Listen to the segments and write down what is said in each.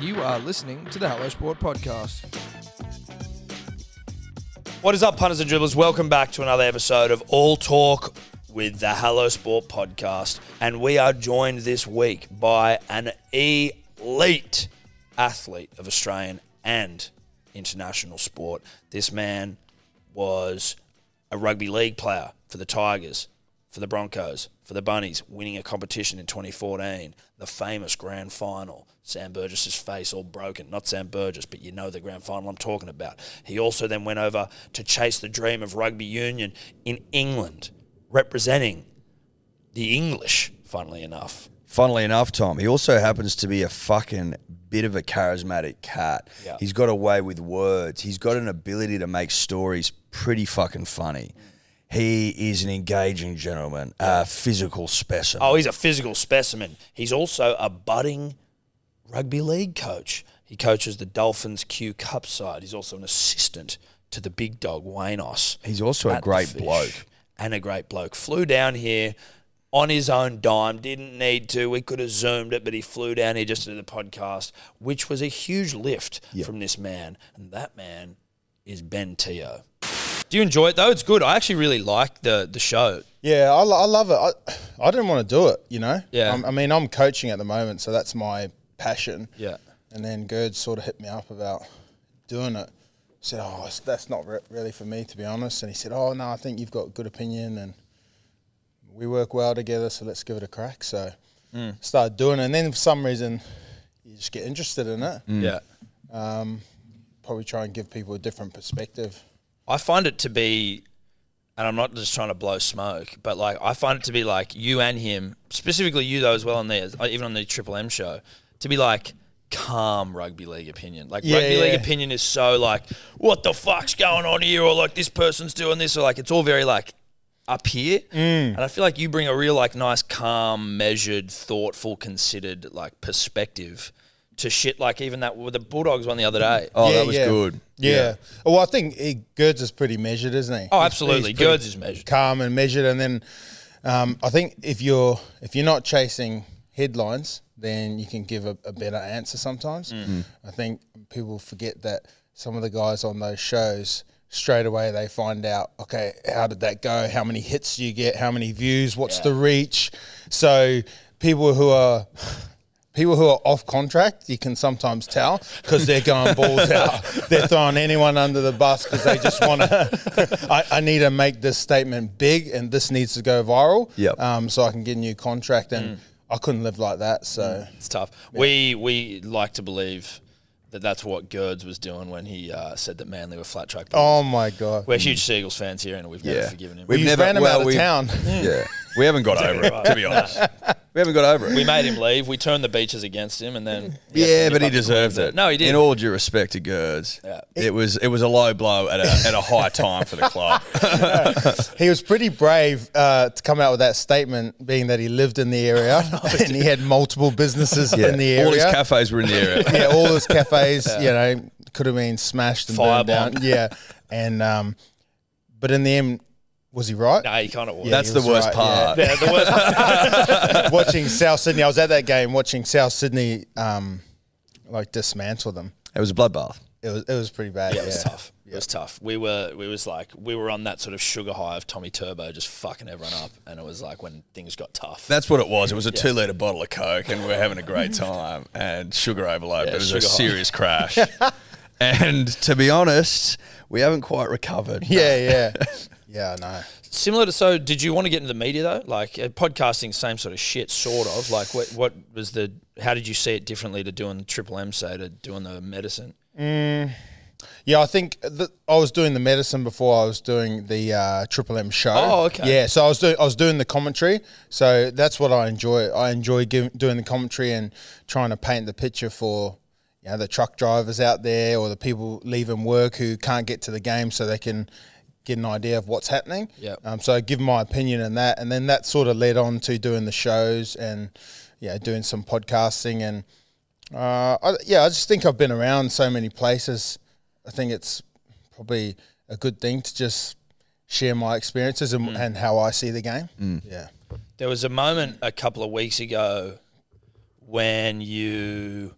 You are listening to the Hello Sport podcast. What is up, punters and dribblers? Welcome back to another episode of All Talk with the Hello Sport podcast. And we are joined this week by an elite athlete of Australian and international sport. This man was a rugby league player for the Tigers, for the Broncos, for the Bunnies, winning a competition in 2014, the famous grand final. Sam Burgess's face all broken. Not Sam Burgess, but you know the grand final I'm talking about. He also then went over to chase the dream of rugby union in England, representing the English, funnily enough. Funnily enough, Tom, he also happens to be a fucking bit of a charismatic cat. Yeah. He's got a way with words. He's got an ability to make stories pretty fucking funny. He is an engaging gentleman, a physical specimen. Oh, he's a physical specimen. He's also a budding rugby league coach. He coaches the Dolphins Q Cup side. He's also an assistant to the big dog Wayne Oss. He's also a great bloke. And a great bloke. Flew down here on his own dime. Didn't need to. We could have zoomed it, but he flew down here just to do the podcast, which was a huge lift from this man. And that man is Ben Te'o. Do you enjoy it though? It's good. I actually really like the the show. Yeah, I, I love it. I, I didn't want to do it, you know. Yeah. I'm- I mean, I'm coaching at the moment, so that's my passion. Yeah. And then Gerd sort of hit me up about doing it. I said, "Oh, that's not re- really for me, to be honest." And he said, "Oh no, I think you've got a good opinion, and we work well together, so let's give it a crack." So mm. started doing it, and then for some reason, you just get interested in it. Mm. Yeah. Um, probably try and give people a different perspective. I find it to be, and I'm not just trying to blow smoke, but like I find it to be like you and him, specifically you though as well on there, even on the Triple M show, to be like calm rugby league opinion. Like Yeah, rugby league opinion is so like, what the fuck's going on here, or like this person's doing this, or like it's all very like up here. Mm. And I feel like you bring a real like nice, calm, measured, thoughtful, considered like perspective to shit. Like even that with the Bulldogs one the other day. Oh, Yeah, that was yeah. good. Yeah. Well, I think he, Gerds is pretty measured, isn't he? Oh, absolutely. he's pretty Gerds is measured. calm and measured, and then um, I think if you're if you're not chasing headlines, then you can give a, a better answer sometimes. Mm. I think people forget that some of the guys on those shows straight away they find out okay how did that go how many hits do you get how many views what's the reach so people who are people who are off contract, you can sometimes tell because they're going balls out. They're throwing anyone under the bus because they just want to. I, I need to make this statement big, and this needs to go viral. Yep. Um, so I can get a new contract, and I couldn't live like that. So It's tough. We we like to believe that that's what Gerds was doing when he uh, said that Manly were flat track. oh my god, We're huge Seagulls fans here, and we've never forgiven him. We've we never- ran him well, out of town. Yeah. We haven't got over it, to be honest. We haven't got over it. we made him leave. We turned the beaches against him, and then Yeah, but he up to deserved Queensland. it. No, he did. In all due respect to Gerds, Yeah. it was it was a low blow at a, at a high time for the club. He was pretty brave uh, to come out with that statement, being that he lived in the area and he had multiple businesses in the area. All his cafes were in the area. yeah, all his cafes, you know, could have been smashed and burned down. Yeah, and um, but in the end, was he right? no, he kind of was. Yeah, That's he the worst right, part. Yeah, the worst- part. watching South Sydney, I was at that game watching South Sydney, um, like dismantle them. It was a bloodbath. It was it was pretty bad. Yeah, Yeah, it was tough. It was tough. We were, we was like, we were on that sort of sugar high of Tommy Turbo, just fucking everyone up, and it was like when things got tough. That's what it was. It was a two litre bottle of Coke, and we are having a great time. And sugar overload. Yeah, it was a high. serious crash. and to be honest, we haven't quite recovered. yeah, yeah, yeah. I know. Similar to so, did you want to get into the media though? Like uh, podcasting, same sort of shit, sort of. Like, what what was the? How did you see it differently to doing the Triple M, say, to doing the medicine? Yeah, I think that I was doing the medicine before I was doing the uh, Triple M show. Oh, okay. Yeah, so I was doing I was doing the commentary. So that's what I enjoy. I enjoy giv doing the commentary and trying to paint the picture for you know the truck drivers out there or the people leaving work who can't get to the game, so they can get an idea of what's happening. Yep. Um, so I give my opinion in that, and then that sort of led on to doing the shows and yeah, doing some podcasting and uh, I, yeah, I just think I've been around so many places. I think it's probably a good thing to just share my experiences and, and how I see the game. Yeah. There was a moment a couple of weeks ago when you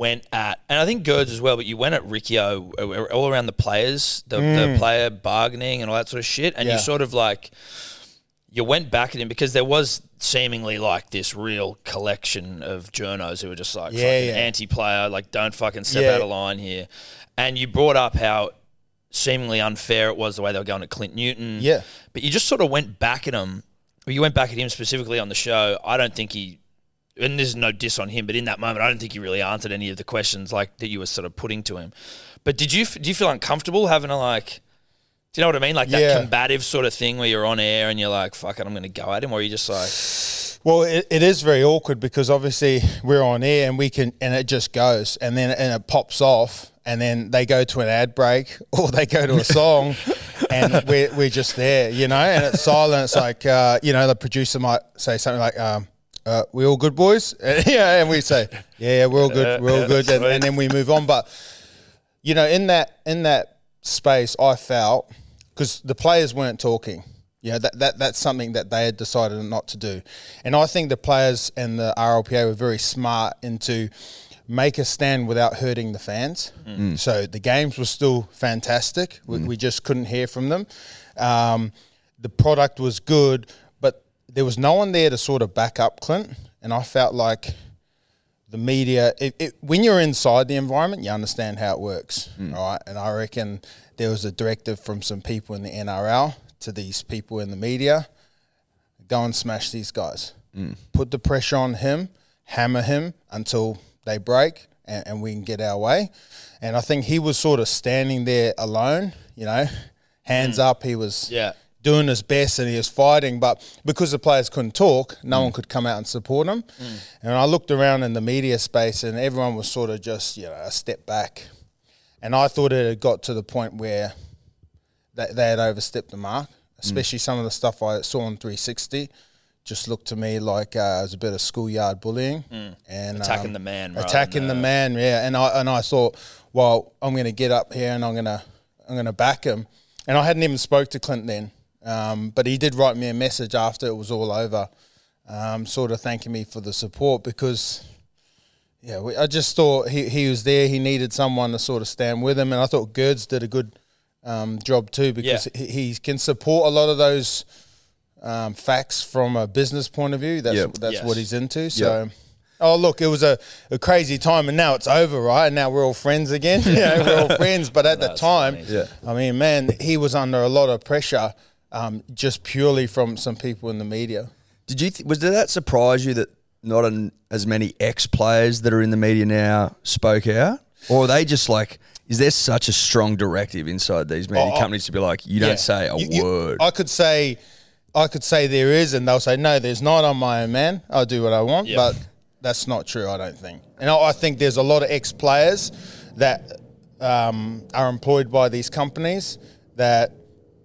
went at, and I think Gerds as well, but you went at Riccio all around the players, the, the player bargaining and all that sort of shit, and Mm. Yeah. you sort of like you went back at him because there was seemingly like this real collection of journos who were just like Yeah, fucking yeah. anti-player, like don't fucking step Yeah. out of line here. And you brought up how seemingly unfair it was the way they were going at Clint Newton. Yeah. But you just sort of went back at him. You went back at him specifically on the show. I don't think he, and there's no diss on him, but in that moment, I don't think he really answered any of the questions like that you were sort of putting to him. But did you do you feel uncomfortable having a like? Do you know what I mean? Like that Yeah. combative sort of thing where you're on air and you're like, "Fuck it, I'm going to go at him," or you just like, Well, it, it is very awkward because obviously we're on air and we can, and it just goes, and then and it pops off, and then they go to an ad break or they go to a song, and we're we're just there, you know, and it's silent. It's like, uh, you know, the producer might say something like, um, uh, "We all good, boys?" And, yeah, and we say, "Yeah, yeah, we're all good, we're all good," and, and then we move on. But you know, in that in that space, I felt because the players weren't talking. You know, that, that that's something that they had decided not to do, and I think the players and the RLPA were very smart into make a stand without hurting the fans. So the games were still fantastic. We, we just couldn't hear from them. Um, the product was good, but there was no one there to sort of back up Clint, and I felt like the media, it, it, when you're inside the environment, you understand how it works, hmm. right? And I reckon there was a directive from some people in the NRL to these people in the media go and smash these guys. Hmm. Put the pressure on him, hammer him until they break and, and we can get our way. And I think he was sort of standing there alone, you know, hands hmm. up. He was Yeah. Doing his best and he was fighting, but because the players couldn't talk, no one could come out and support him. And I looked around in the media space and everyone was sort of just, you know, a step back. And I thought it had got to the point where they, they had overstepped the mark, especially some of the stuff I saw on 360 just looked to me like uh, it was a bit of schoolyard bullying and Attacking um, the man attacking the uh, man. Yeah, and I and I thought, well, I'm going to get up here and I'm going to I'm going to back him. And I hadn't even spoke to Clint then, um, but he did write me a message after it was all over, um, sort of thanking me for the support because. Yeah, we, I just thought he, he was there. He needed someone to sort of stand with him, and I thought Gerds did a good um, job too because Yeah. he, he can support a lot of those um, facts from a business point of view. That's Yep. that's Yes. what he's into. So, oh look, it was a, a crazy time, and now it's over, right? And now we're all friends again. you know, we're all friends. But at the time. Yeah. I mean, man, he was under a lot of pressure, um, just purely from some people in the media. Did you th- was did that surprise you that not an, as many ex players that are in the media now spoke out, or are they just like? Is there such a strong directive inside these media Oh, oh. companies to be like, you don't Yeah. say a You- you- word? I could say, I could say there is, and they'll say no, there's not. I'm my own man. I'll do what I want, Yeah. but that's not true. I don't think. And I, I think there's a lot of ex players that um, are employed by these companies that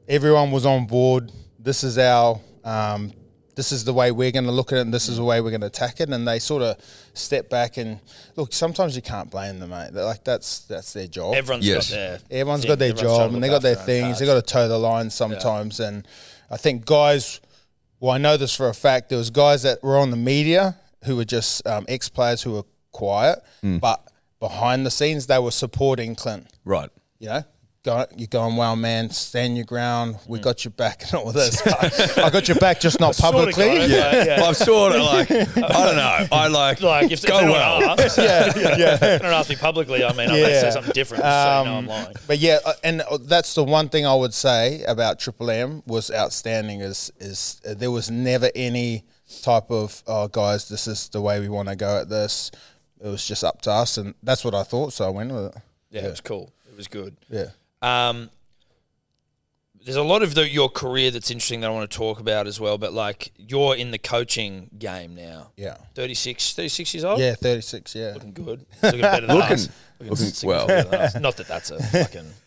everyone was on board. This is our. Um, this is the way we're going to look at it, and this is the way we're going to attack it. And they sort of step back and look. Sometimes you can't blame them, mate. They're like that's that's their job. Everyone's Yes. got their Everyone's thing. got their Everyone's job and they look got their after their own things. They cards. got to toe the line sometimes. And I think guys, well, I know this for a fact. There was guys that were on the media who were just um, ex players who were quiet, but behind the scenes they were supporting Clint. right. You know, go, you're going well, man. Stand your ground. We got your back and all this. I got your back, just not Sorta got publicly. Yeah, yeah. I'm sort of like I don't know. I like Like if, go if well. Ask, yeah, yeah. I don't ask me publicly. I mean, I may Yeah. say something different, just so you know I'm Um, lying. But yeah, uh, and uh, that's the one thing I would say about Triple M was outstanding. Is is uh, there was never any type of oh guys, this is the way we want to go at this. It was just up to us, and that's what I thought. So I went with it. Yeah, it was cool. It was good. Yeah. Um, there's a lot of the, your career that's interesting that I want to talk about as well. But like, you're in the coaching game now. Yeah. 36, 36 years old. Yeah, 36, yeah. looking good. Looking better than Looking- us. looking- significantly well. better than us. Not that that's a fucking.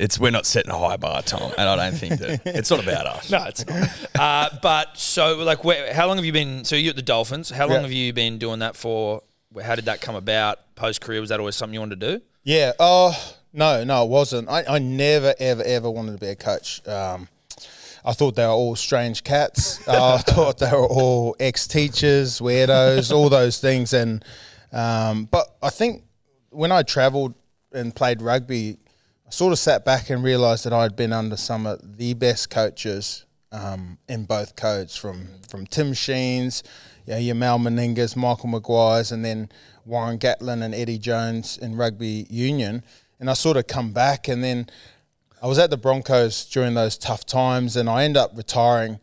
It's we're not setting a high bar, Tom, and I don't think that it's not about us. No, it's not. uh, but so, like, where, how long have you been? So you're at the Dolphins. How long Yeah. have you been doing that for? How did that come about? Post career, was that always something you wanted to do? Yeah. Oh no, no, it wasn't. I, I never, ever, ever wanted to be a coach. Um, I thought they were all strange cats. Uh, I thought they were all ex-teachers, weirdos, all those things. And um, but I think when I travelled and played rugby, I sort of sat back and realised that I'd been under some of the best coaches um, in both codes, from from Tim Sheens, you know, your Mal Meningas, Michael Maguire's, and then Warren Gatland and Eddie Jones in rugby union. And I sort of come back, and then I was at the Broncos during those tough times, and I end up retiring.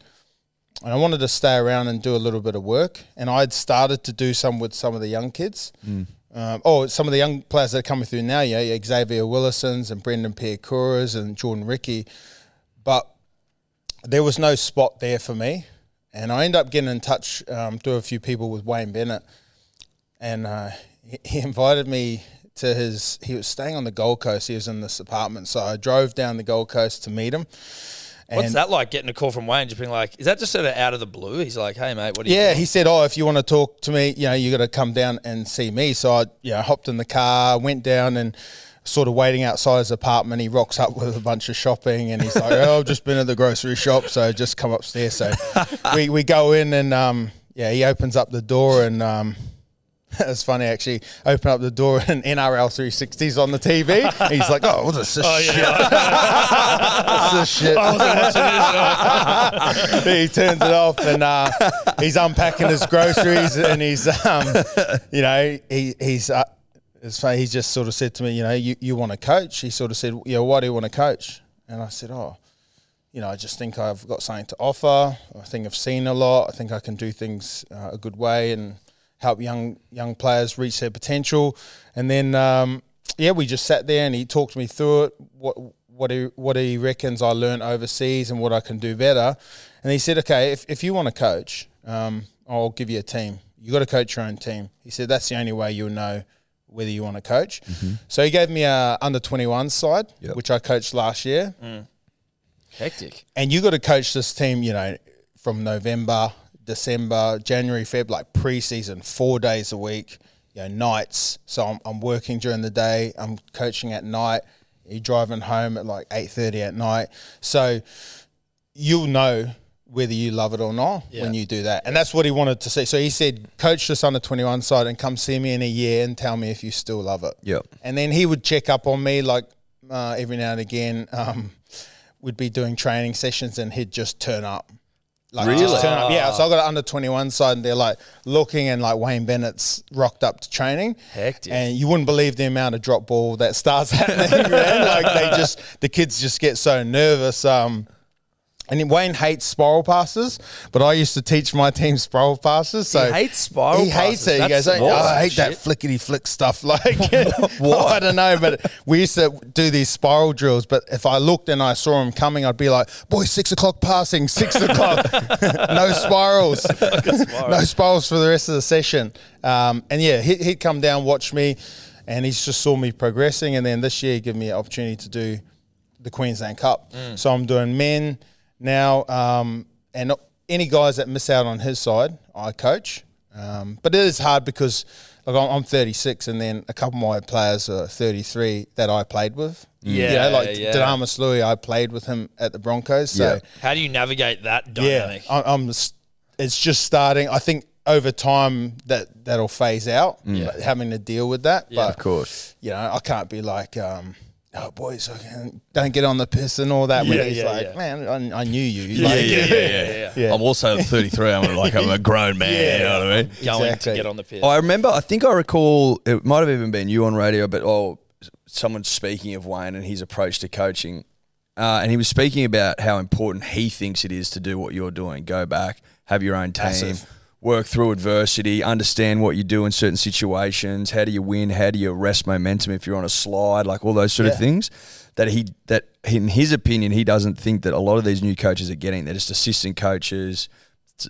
And I wanted to stay around and do a little bit of work. And I'd started to do some with some of the young kids. Um, oh, some of the young players that are coming through now, yeah, yeah Xavier Willisons and Brendan Piakuras and Jordan Riki. But there was no spot there for me. And I ended up getting in touch um, through a few people with Wayne Bennett. And uh, he invited me to his, he was staying on the Gold Coast. He was in this apartment. So I drove down the Gold Coast to meet him. What's that like? Getting a call from Wayne, just being like, is that just sort of out of the blue? He's like, hey mate, what do you? Yeah, doing?" he said, "Oh, if you want to talk to me, you know, you got to come down and see me." So I, you know, hopped in the car, went down, and sort of waiting outside his apartment. He rocks up with a bunch of shopping, and he's like, "Oh, I've just been at the grocery shop, so just come upstairs." So we we go in, and um, yeah, he opens up the door, and um. It's funny actually. Open up the door and NRL 360s on the TV. He's like, "Oh, what's this shit? what's this shit?" he turns it off and uh, he's unpacking his groceries and he's, um, you know, he, he's. Uh, it's funny. He just sort of said to me, you know, you, you want to coach? He sort of said, yeah, why do you want to coach? And I said, oh, you know, I just think I've got something to offer. I think I've seen a lot. I think I can do things uh, a good way and help young young players reach their potential. And then, um, yeah, we just sat there and he talked me through it. What what he what he reckons I learned overseas and what I can do better. And he said, okay, if if you want to coach, um, I'll give you a team. You got to coach your own team. He said that's the only way you'll know whether you want to coach. So he gave me a under twenty one side, Yep. which I coached last year hectic. and you got to coach this team, you know, from November, December, January, Feb, like preseason, four days a week, you know, nights. So I'm, I'm working during the day, I'm coaching at night. You're driving home at like eight thirty at night, so you'll know whether you love it or not when you do that. And that's what he wanted to see. So he said, coach this under 21 side and come see me in a year and tell me if you still love it. Yep. And then he would check up on me like uh, every now and again. Um, we'd be doing training sessions and he'd just turn up. Like Really? just turn up. Yeah. So I got an under 21 side and they're like looking and like Wayne Bennett's rocked up to training. Hectic. And you wouldn't believe the amount of drop ball that starts happening, man. Like they just, the kids just get so nervous. Um, and Wayne hates spiral passes, but I used to teach my team spiral passes. So He hates spiral He hates passes. it. He That's goes, "Oh, I hate that flickety flick stuff. Like, I don't know, but we used to do these spiral drills. But if I looked and I saw him coming, I'd be like, "Boy, six o'clock passing, six o'clock, no spirals, no spirals for the rest of the session." Um, and yeah, he'd, he'd come down, watch me, and he just saw me progressing. And then this year, he gave me an opportunity to do the Queensland Cup. So I'm doing men now, um, and any guys that miss out on his side, I coach. Um, but it is hard because like I'm, I'm 36, and then a couple of my players are 33 that I played with. Yeah, you know, like yeah. Dunamis Lui, I played with him at the Broncos. So Yeah. How do you navigate that yeah, dynamic? I, I'm. It's just starting. I think over time that that'll phase out. but having to deal with that. but Of course. you know, I can't be like, um, oh boys, I can't- don't get on the piss and all that. when Yeah, he's yeah, like, yeah. man, I, I knew you. Yeah, Like, yeah, yeah, yeah, Yeah. I'm also 33. I'm like I'm a grown man. You know what I mean? Going Exactly. to get on the piss. I remember. I think I recall. It might have even been you on radio, but oh, someone speaking of Wayne and his approach to coaching, uh, and he was speaking about how important he thinks it is to do what you're doing. Go back, have your own team, Massive. Work through adversity, understand what you do in certain situations. How do you win? How do you arrest momentum if you're on a slide? Like all those sort of things. That he that in his opinion, he doesn't think that a lot of these new coaches are getting. They're just assistant coaches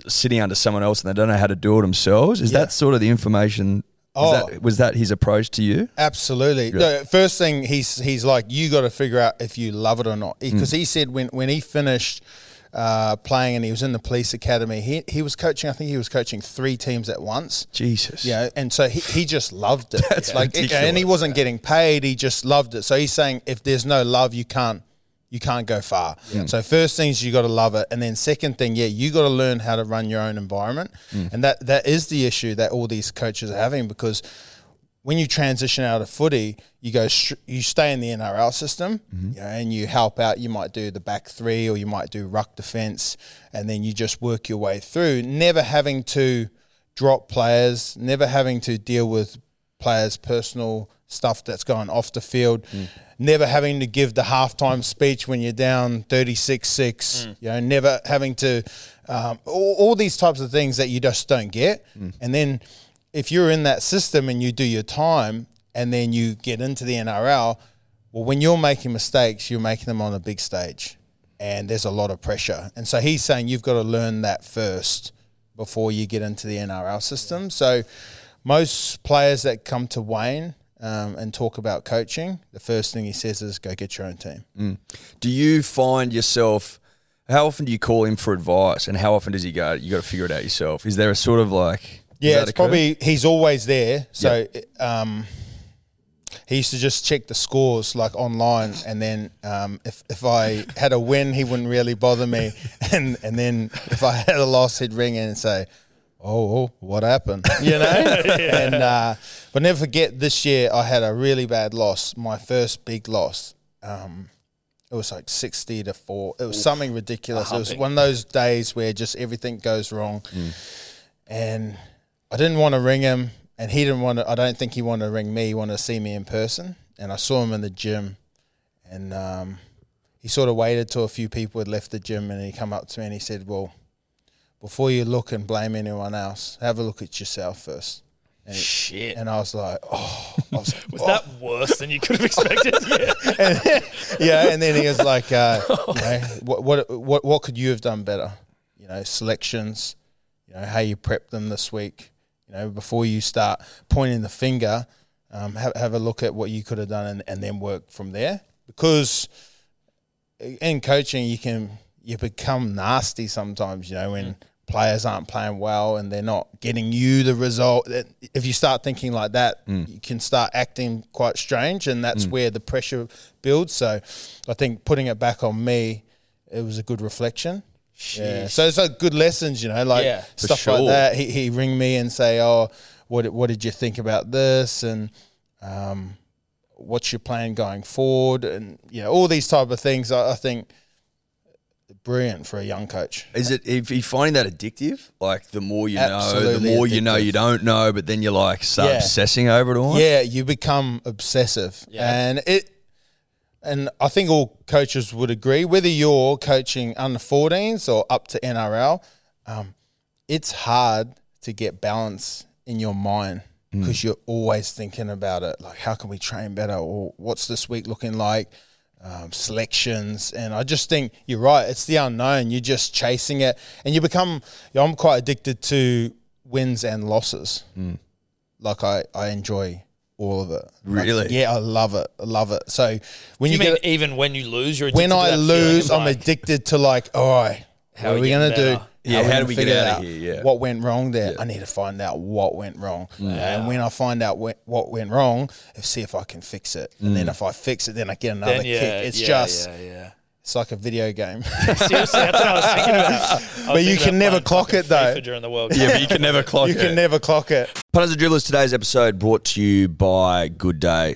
sitting under someone else and they don't know how to do it themselves. Is Yeah. that sort of the information? Was, Oh. that, was that his approach to you? Absolutely. The first thing he's he's like, you got to figure out if you love it or not. Mm. Because he said when when he finished uh, playing and he was in the police academy, he he was coaching. I think he was coaching three teams at once. Jesus. Yeah, and so he, he just loved it. That's like, ridiculous. and he wasn't getting paid. He just loved it. So he's saying, if there's no love, you can't you can't go far. So first things you got to love it, and then second thing, yeah, you got to learn how to run your own environment, and that that is the issue that all these coaches are having because when you transition out of footy, you go you stay in the NRL system, mm-hmm. you know, and you help out. You might do the back three, or you might do ruck defense, and then you just work your way through, never having to drop players, never having to deal with players' personal stuff that's going off the field, mm. never having to give the halftime speech when you're down 36 6, mm. you know, never having to, um, all, all these types of things that you just don't get. Mm. And then if you're in that system and you do your time and then you get into the NRL, well, when you're making mistakes, you're making them on a big stage and there's a lot of pressure. And so he's saying you've got to learn that first before you get into the NRL system. So most players that come to Wayne um, and talk about coaching, the first thing he says is go get your own team. Do you find yourself? How often do you call him for advice, and how often does he go? You got to figure it out yourself. Is there a sort of like? Yeah, it's probably he's always there. So um, he used to just check the scores like online, and then um, if if I had a win, he wouldn't really bother me, and and then if I had a loss, he'd ring in and say. Oh, oh, what happened? You know, and uh, but never forget this year I had a really bad loss, my first big loss. Um, it was like sixty to four. It was something ridiculous. It was one of those days where just everything goes wrong and I didn't want to ring him, and he didn't want to. I don't think he wanted to ring me. He wanted to see me in person, and I saw him in the gym, and um, he sort of waited till a few people had left the gym, and he come up to me and he said, "Well, before you look and blame anyone else, have a look at yourself first. And, Shit. and I was like, "Oh, I was, like, Was "Oh." that worse than you could have expected? yeah. yeah, and then he was like, uh, you know, what, what what what could you have done better? You know, selections, you know, how you prepped them this week. You know, before you start pointing the finger, um, have have a look at what you could have done, and, and then work from there. Because eh, in coaching, you can you become nasty sometimes. You know, when mm. players aren't playing well and they're not getting you the result. Eh, if you start thinking like that, mm. you can start acting quite strange, and that's mm. where the pressure builds. So, I think putting it back on me, it was a good reflection. Yeah. So it's like good lessons, you know, like Yeah, stuff like that. He he ring me and say, "Oh, what what did you think about this?" and um, what's your plan going forward, and you know, all these type of things. I, I think brilliant for a young coach. Is it if you finding that addictive? Like the more you know, the more you know you don't know, but then you're like start Yeah. obsessing over it all. Yeah, you become obsessive, Yeah. and it. And I think all coaches would agree, whether you're coaching under 14s or up to NRL, um, it's hard to get balance in your mind because you're always thinking about it. Like, how can we train better? Or what's this week looking like? Um, selections. And I just think you're right. It's the unknown. You're just chasing it. And you become, you know, I'm quite addicted to wins and losses. Like, I, I enjoy all of it. Like, Really? yeah, I love it. I love it. So when You you, mean get even when you lose, you're when addicted to I that lose, feeling I'm like, addicted to like, all right, How what are we we gonna do? better? Yeah, we how do gonna we get figure out of here? Yeah. What went wrong there? I need to find out what went wrong. And when I find out what, what went wrong, if see if I can fix it. And then mm. if I fix it, then I get another then yeah, kick. It's yeah, just, yeah, yeah. It's like a video game. Seriously, that's what I was thinking about. Was But you can never clock it, though. FIFA during the World Cup. Yeah, but you can never clock you it. You can never clock it. Punters and Dribblers, today's episode brought to you by Good Day,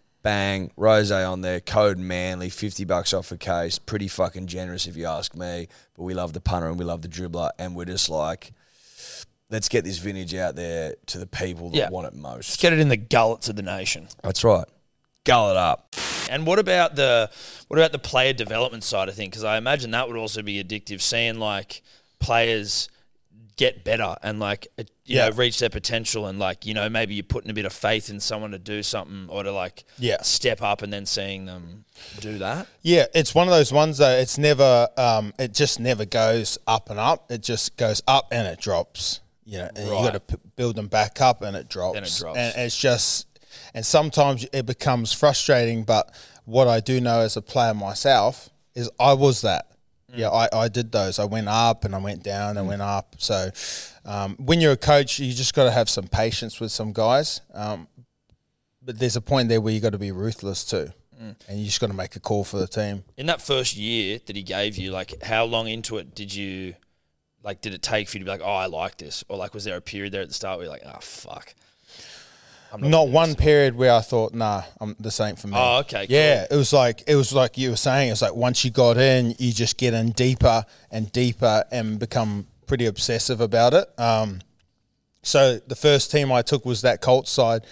bang, rose on there, code Manly, 50 bucks off a case. Pretty fucking generous if you ask me. But we love the punter and we love the dribbler. And we're just like, let's get this vintage out there to the people that Yeah. want it most. Let's get it in the gullets of the nation. That's right. Gullet up. And what about the what about the player development side of things? Because I imagine that would also be addictive. Seeing like players get better and like you Yeah. know reach their potential and like you know maybe you're putting a bit of faith in someone to do something or to like Yeah. step up and then seeing them do that. Yeah, it's one of those ones though. It's never, um, it just never goes up and up. It just goes up and it drops. You know, and you got to p- build them back up and it drops. Then it drops. And it's just, and sometimes it becomes frustrating. But what I do know as a player myself is I was that. Yeah, I, I did those. I went up and I went down and went up. So um, when you're a coach, you just got to have some patience with some guys. Um, but there's a point there where you got to be ruthless too, and you just got to make a call for the team. In that first year that he gave you, like how long into it did you like did it take for you to be like, oh, I like this, or like was there a period there at the start where you're like, oh fuck, I'm Not doing one this? period where I thought, nah, I'm the same for me. Oh, okay, cool. Yeah, it was like it was like you were saying. It's like once you got in, you just get in deeper and deeper and become pretty obsessive about it. Um, so the first team I took was that Colts side,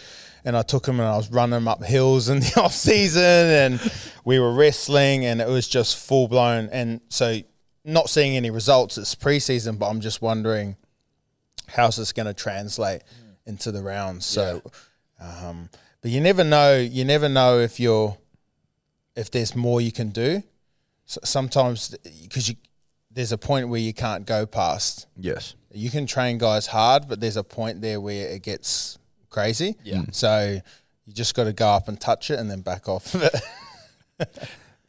and I took them and I was running them up hills in the off season, and we were wrestling, and it was just full blown. And so, not seeing any results. It's preseason, but I'm just wondering how's this going to translate into the rounds. So, um, but you never know. You never know if you're if there's more you can do. So sometimes because you there's a point where you can't go past. Yes. You can train guys hard, but there's a point there where it gets crazy. Yeah. So you just got to go up and touch it and then back off of it.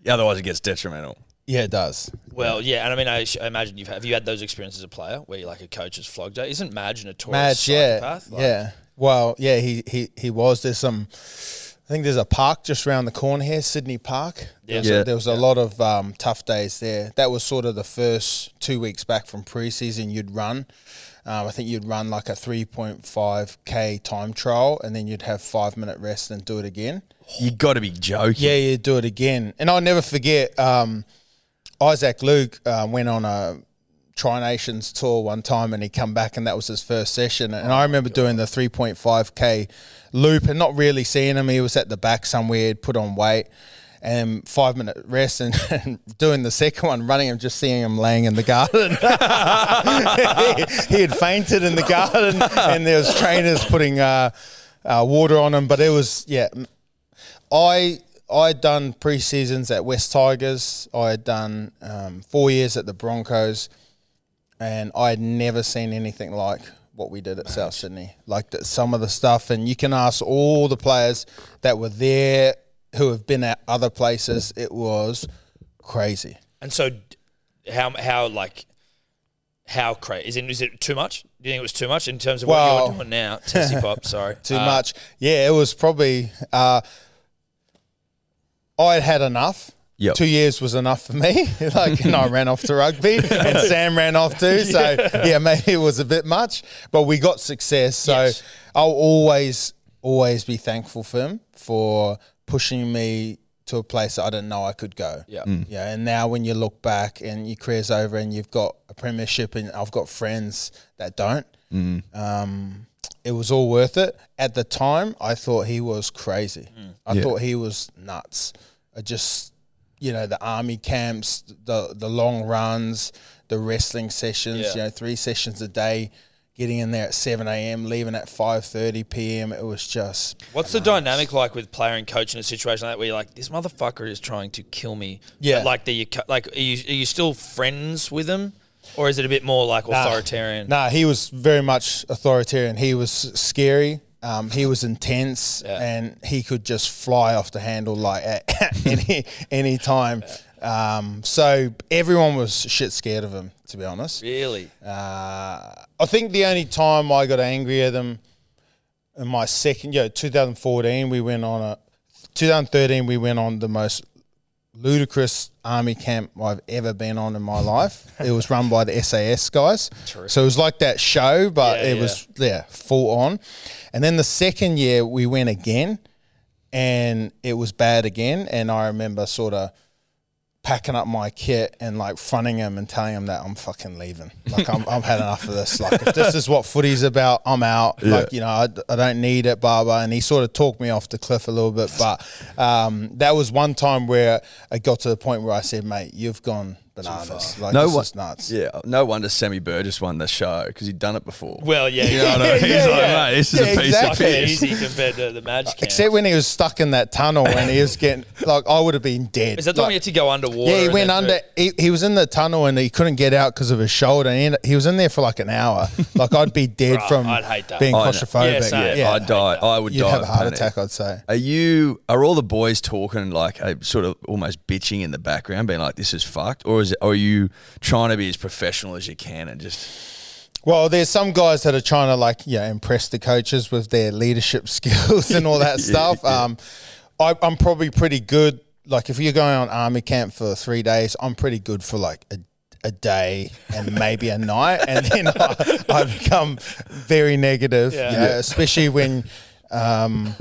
Otherwise, it gets detrimental. yeah, it does. Well, yeah, and I mean, I, sh- I imagine you've have you had those experiences as a player where you're like a coach has flogged you? Isn't Madge a notorious Madge, yeah. Like, yeah. Well, yeah, he, he he was. There's some. I think there's a park just around the corner here, Sydney Park. There was, Yeah. a, there was a lot of um, tough days there. That was sort of the first two weeks back from preseason. You'd run. Um, I think you'd run like a 3.5k time trial, and then you'd have five minute rest and do it again. You got to be joking. Yeah, you do it again. And I'll never forget um, Isaac Luke uh, went on a Tri Nations tour one time and he come back and that was his first session. And I remember doing the 3.5k loop and not really seeing him. He was at the back somewhere, he'd put on weight. And five minute rest and, and doing the second one, running and just seeing him laying in the garden. he, he had fainted in the garden, and there was trainers putting uh, uh, water on him. But it was yeah, I I'd done pre seasons at Wests Tigers. I had done um, four years at the Broncos, and I had never seen anything like what we did at South Sydney. Like the, some of the stuff, and you can ask all the players that were there who have been at other places. It was crazy. And so, how how like how crazy is it? Is it too much? Do you think it was too much in terms of what Well- you're doing now? Tessie pop, sorry, Too Uh, much. Yeah, it was probably. Uh, I had had enough. Yep. two years was enough for me. like, and I ran off to rugby, and Sam ran off too. So yeah, maybe it was a bit much, but we got success. So Yes. I'll always, always be thankful for him for pushing me to a place that I didn't know I could go. Yeah. Yeah, mm. and now when you look back and your career's over and you've got a premiership and I've got friends that don't, mm. um, it was all worth it. At the time, I thought he was crazy. Mm. I Yeah. thought he was nuts. I just, you know, the army camps, the the long runs, the wrestling sessions. Yeah. You know, three sessions a day. Getting in there at seven a.m., leaving at five thirty p.m. It was just What's the dynamic like with player and coach in a situation like that where you're like, this motherfucker is trying to kill me? Yeah. But like, the you like, are you are you still friends with him, or is it a bit more like authoritarian? Nah, he was very much authoritarian. He was scary. Um, he was intense, Yeah. and he could just fly off the handle like at any any time. Um, so everyone was shit scared of him, to be honest. Really? Uh, I think the only time I got angry at him in my second year, 2014, we went on a 2013 we went on the most ludicrous army camp I've ever been on in my life. it was run by the SAS guys. So it was like that show, but Yeah, it yeah. was yeah, full on. And then the second year we went again and it was bad again and I remember sort of packing up my kit and like fronting him and telling him that I'm fucking leaving. Like I'm, I've had enough of this. Like if this is what footy's about, I'm out. Like you know, I, I don't need it, blah. And he sort of talked me off the cliff a little bit, but um, that was one time where I got to the point where I said, "Mate, you've gone bananas. Like No this one- nuts." Yeah, no wonder Sammy Burgess won the show because he'd done it before. Well, yeah. You know what I mean? He's Yeah, like, yeah. mate, this is Yeah, a piece exactly. of Fucking piss. easy compared to the Madge camp. Except when he was stuck in that tunnel and he was getting like I would have been dead. is that the one Like- you had to go underwater? Yeah, he went under. He, he was in the tunnel and he couldn't get out because of his shoulder. And he, he was in there for like an hour. Like I'd be dead Right, from I'd hate that. being I claustrophobic. Yeah, same. Yeah, I'd die. I would You'd die. have a heart attack, I'd say. Are you? Are all the boys talking like sort of almost bitching in the background, being like, "This is fucked," or is it? Or are you trying to be as professional as you can and just? Well, there's some guys that are trying to like yeah impress the coaches with their leadership skills and all that Yeah, stuff. yeah. Um, I, I'm probably pretty good. Like if you're going on army camp for three days, I'm pretty good for like a, a day and maybe a night, and then I, I become very negative. Yeah. you know, Yeah. especially when. Um,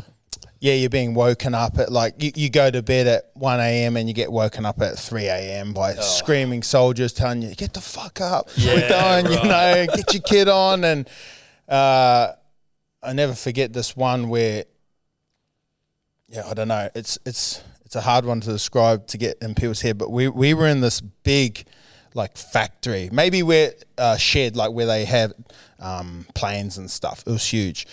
yeah, you're being woken up at like you, you go to bed at one a.m. and you get woken up at three a.m. by screaming soldiers telling you get the fuck up, we're Yeah, going, you know, get your kid on, and uh, I never forget this one where, yeah, I don't know, it's it's it's a hard one to describe to get in people's head, but we we were in this big like factory, maybe where uh, shed like where they have um, planes and stuff. It was huge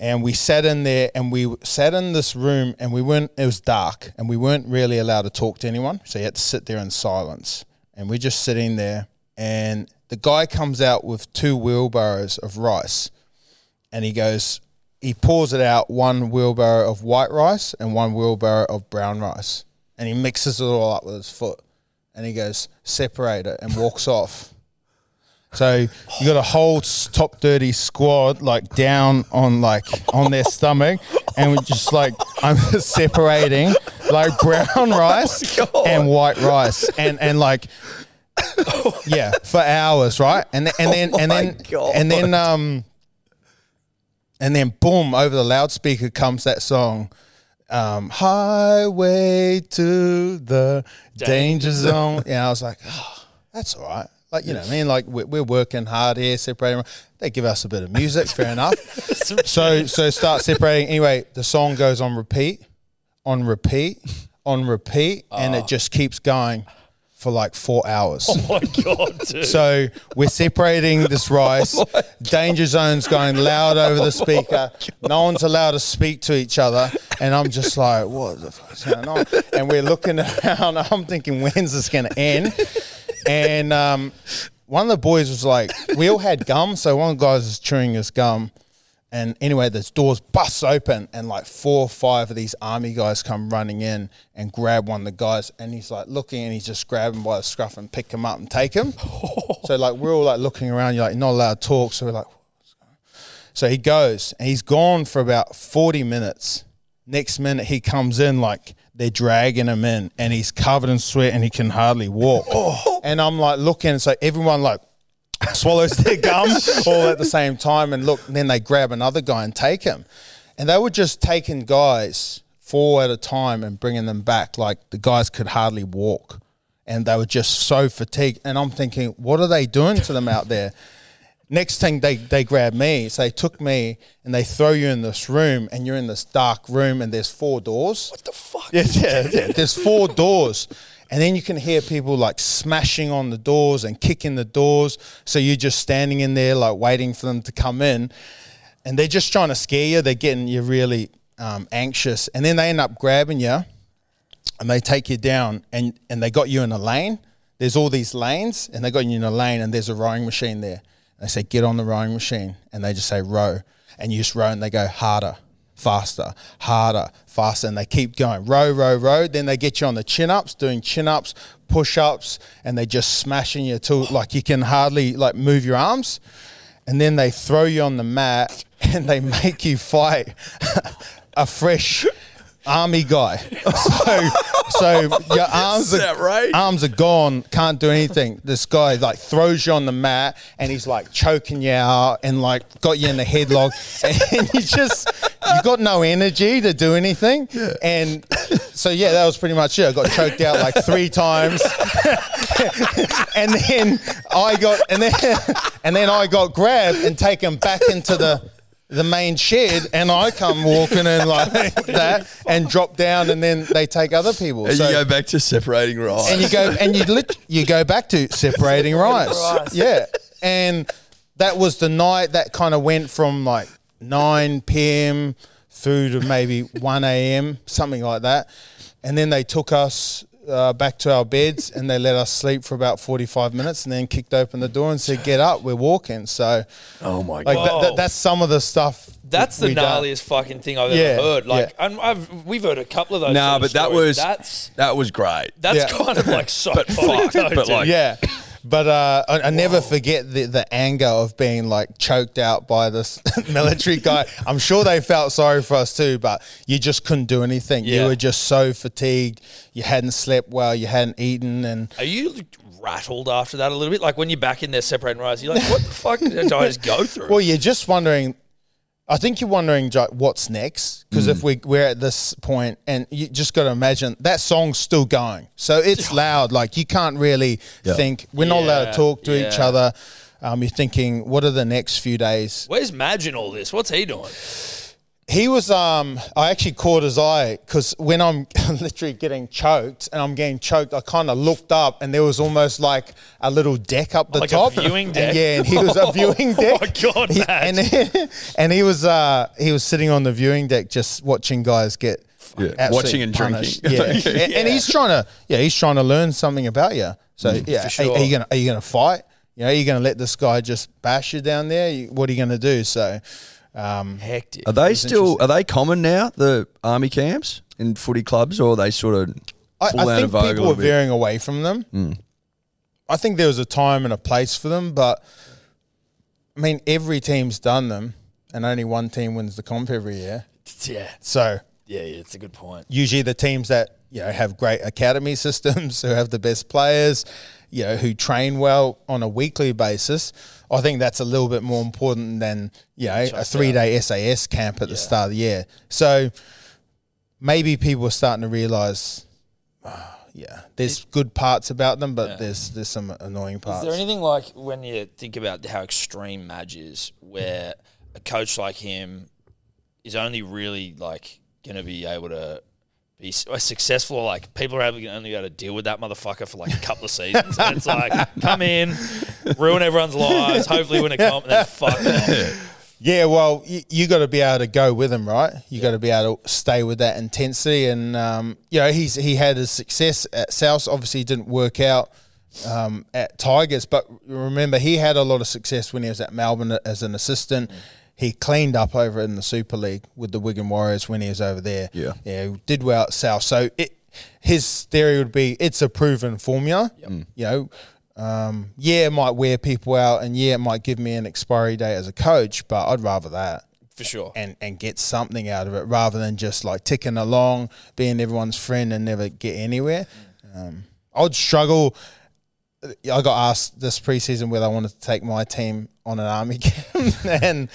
and we sat in there and we sat in this room and we weren't it was dark and we weren't really allowed to talk to anyone so you had to sit there in silence. And we're just sitting there and the guy comes out with two wheelbarrows of rice and he goes he pours it out one wheelbarrow of white rice and one wheelbarrow of brown rice. And he mixes it all up with his foot and he goes separate it and walks off so you got a whole top thirty squad like down on like on their stomach, and we're just like I'm separating like brown rice and white rice, and and like yeah for hours, right? And then and then and then God. and then um and then boom over the loudspeaker comes that song. Um, highway to the danger zone. Yeah, I was like, oh, that's all right. Like, you know, what I mean, like we're, we're working hard here, separating. They give us a bit of music, fair enough. so, so start separating. Anyway, the song goes on repeat, on repeat, on repeat, and it just keeps going for like four hours. Oh my god, dude. So we're separating this rice. Danger zone's going loud over the speaker. No one's allowed to speak to each other. And I'm just like, what the fuck's going on? And we're looking around. I'm thinking, when's this going to end? And um, one of the boys was like, we all had gum. So one of the guys was chewing his gum. And anyway, this doors busts open, and like four or five of these army guys come running in and grab one of the guys, and he's like looking, and he's just grab him by the scruff and pick him up and take him. so like we're all like looking around, you're like not allowed to talk, so we're like, What's going on?" so he goes, and he's gone for about forty minutes, Next minute he comes in like they're dragging him in, and he's covered in sweat and he can hardly walk. Oh. And I'm like looking, so everyone like swallows their gum all at the same time, and look, then they grab another guy and take him, and they were just taking guys four at a time and bringing them back like the guys could hardly walk, and they were just so fatigued. And I'm thinking, what are they doing to them out there? Next thing they, they grab me, so they took me and they throw you in this room, and you're in this dark room, and there's four doors. What the fuck? Yeah, yeah, yeah. There's four doors. And then you can hear people like smashing on the doors and kicking the doors. So you're just standing in there, like waiting for them to come in. And they're just trying to scare you. They're getting you really um, anxious. And then they end up grabbing you and they take you down and, and they got you in a lane. There's all these lanes and they got you in a lane and there's a rowing machine there. They say, get on the rowing machine. And they just say, row. And you just row and they go harder, faster, harder, faster. And they keep going, row, row, row. Then they get you on the chin ups, doing chin ups, push ups, and they just smashing you to like you can hardly like move your arms. And then they throw you on the mat and they make you fight a fresh army guy. So, so your arms are, outrageous. arms are gone, can't do anything. This guy like throws you on the mat and he's like choking you out and like got you in the headlock and you just you got no energy to do anything. And so yeah, that was pretty much it. I got choked out like three times. and then I got and then and then I got grabbed and taken back into the the main shed and I come walking in like that and drop down and then they take other people. And So- you go back to separating rice. and you go and you lit, you go back to separating rice. Yeah, and that was the night that kind of went from like nine p.m. through to maybe one a.m. something like that, and then they took us. Uh, back to our beds and they let us sleep for about 45 minutes and then kicked open the door and said get up we're walking so oh my like god. that, that, that's some of the stuff That's the we done. gnarliest fucking thing I've Yeah, ever heard. Like, yeah. and I've, we've heard a couple of those. Nah, but that stories. was that's that was great. that's Yeah. kind of like so But funny. fuck, but like- Yeah. But uh, I, I never forget the, the anger of being like choked out by this military guy. I'm sure they felt sorry for us too, but you just couldn't do anything. Yeah. You were just so fatigued. You hadn't slept well. You hadn't eaten, and Are you rattled after that a little bit? Like when you're back in there separating rice, you're like, what the fuck did I just go through? well, you're just wondering. I think you're wondering what's next because Mm. if we we're at this point, and you just got to imagine that song's still going, so it's loud. Like you can't really Yeah. think. We're not allowed to talk to each other. Um, you're thinking, what are the next few days? Where's Madge in all this? What's he doing? He was. Um, I actually caught his eye because when I'm literally getting choked and I'm getting choked, I kind of looked up and there was almost like a little deck up the Like a top. viewing And deck? yeah, and he was a viewing Oh deck. my God, He- Matt. and and he was uh, he was sitting on the viewing deck just watching guys get Yeah, watching and punished. drinking. Yeah. And, and he's trying to yeah he's trying to learn something about you. So yeah, For are- are, you gonna are you gonna fight? You know, are you gonna let this guy just bash you down there? What are you gonna do? So. Um, Hectic. Are they still are they common now? The army camps in footy clubs, or are they sort of I, I think of vogue a people are veering away from them. I think there was a time and a place for them, but I mean, every team's done them, and only one team wins the comp every year. Yeah, So yeah, yeah. It's a good point. usually the teams that you know have great academy systems, who have the best players, you know, who train well on a weekly basis. I think that's a little bit more important than you know a three day SAS camp at the start of the year. So maybe people are starting to realize, ah, yeah, there's good parts about them, but there's there's some annoying parts. Is there anything like when you think about how extreme Madge is, where a coach like him is only really like going to be able to be uh, successful? Or like people are able, to only able to deal with that motherfucker for like a couple of seasons, and it's like come in, ruin everyone's lives, hopefully win a comp, and then fuck off. Yeah, well, you, you got to be able to go with him, right? You got to be able to stay with that intensity, and um, you know he's he had his success at South. Obviously, didn't work out um, at Tigers, but remember he had a lot of success when he was at Melbourne as an assistant. He cleaned up over in the Super League with the Wigan Warriors when he was over there. Yeah. yeah, he did well at South. So it, his theory would be it's a proven formula. You know, um, yeah, it might wear people out, and yeah, it might give me an expiry date as a coach, but I'd rather that. For sure. and and get something out of it rather than just like ticking along, being everyone's friend and never get anywhere. Um, I would struggle. I got asked this preseason whether I wanted to take my team on an army camp, and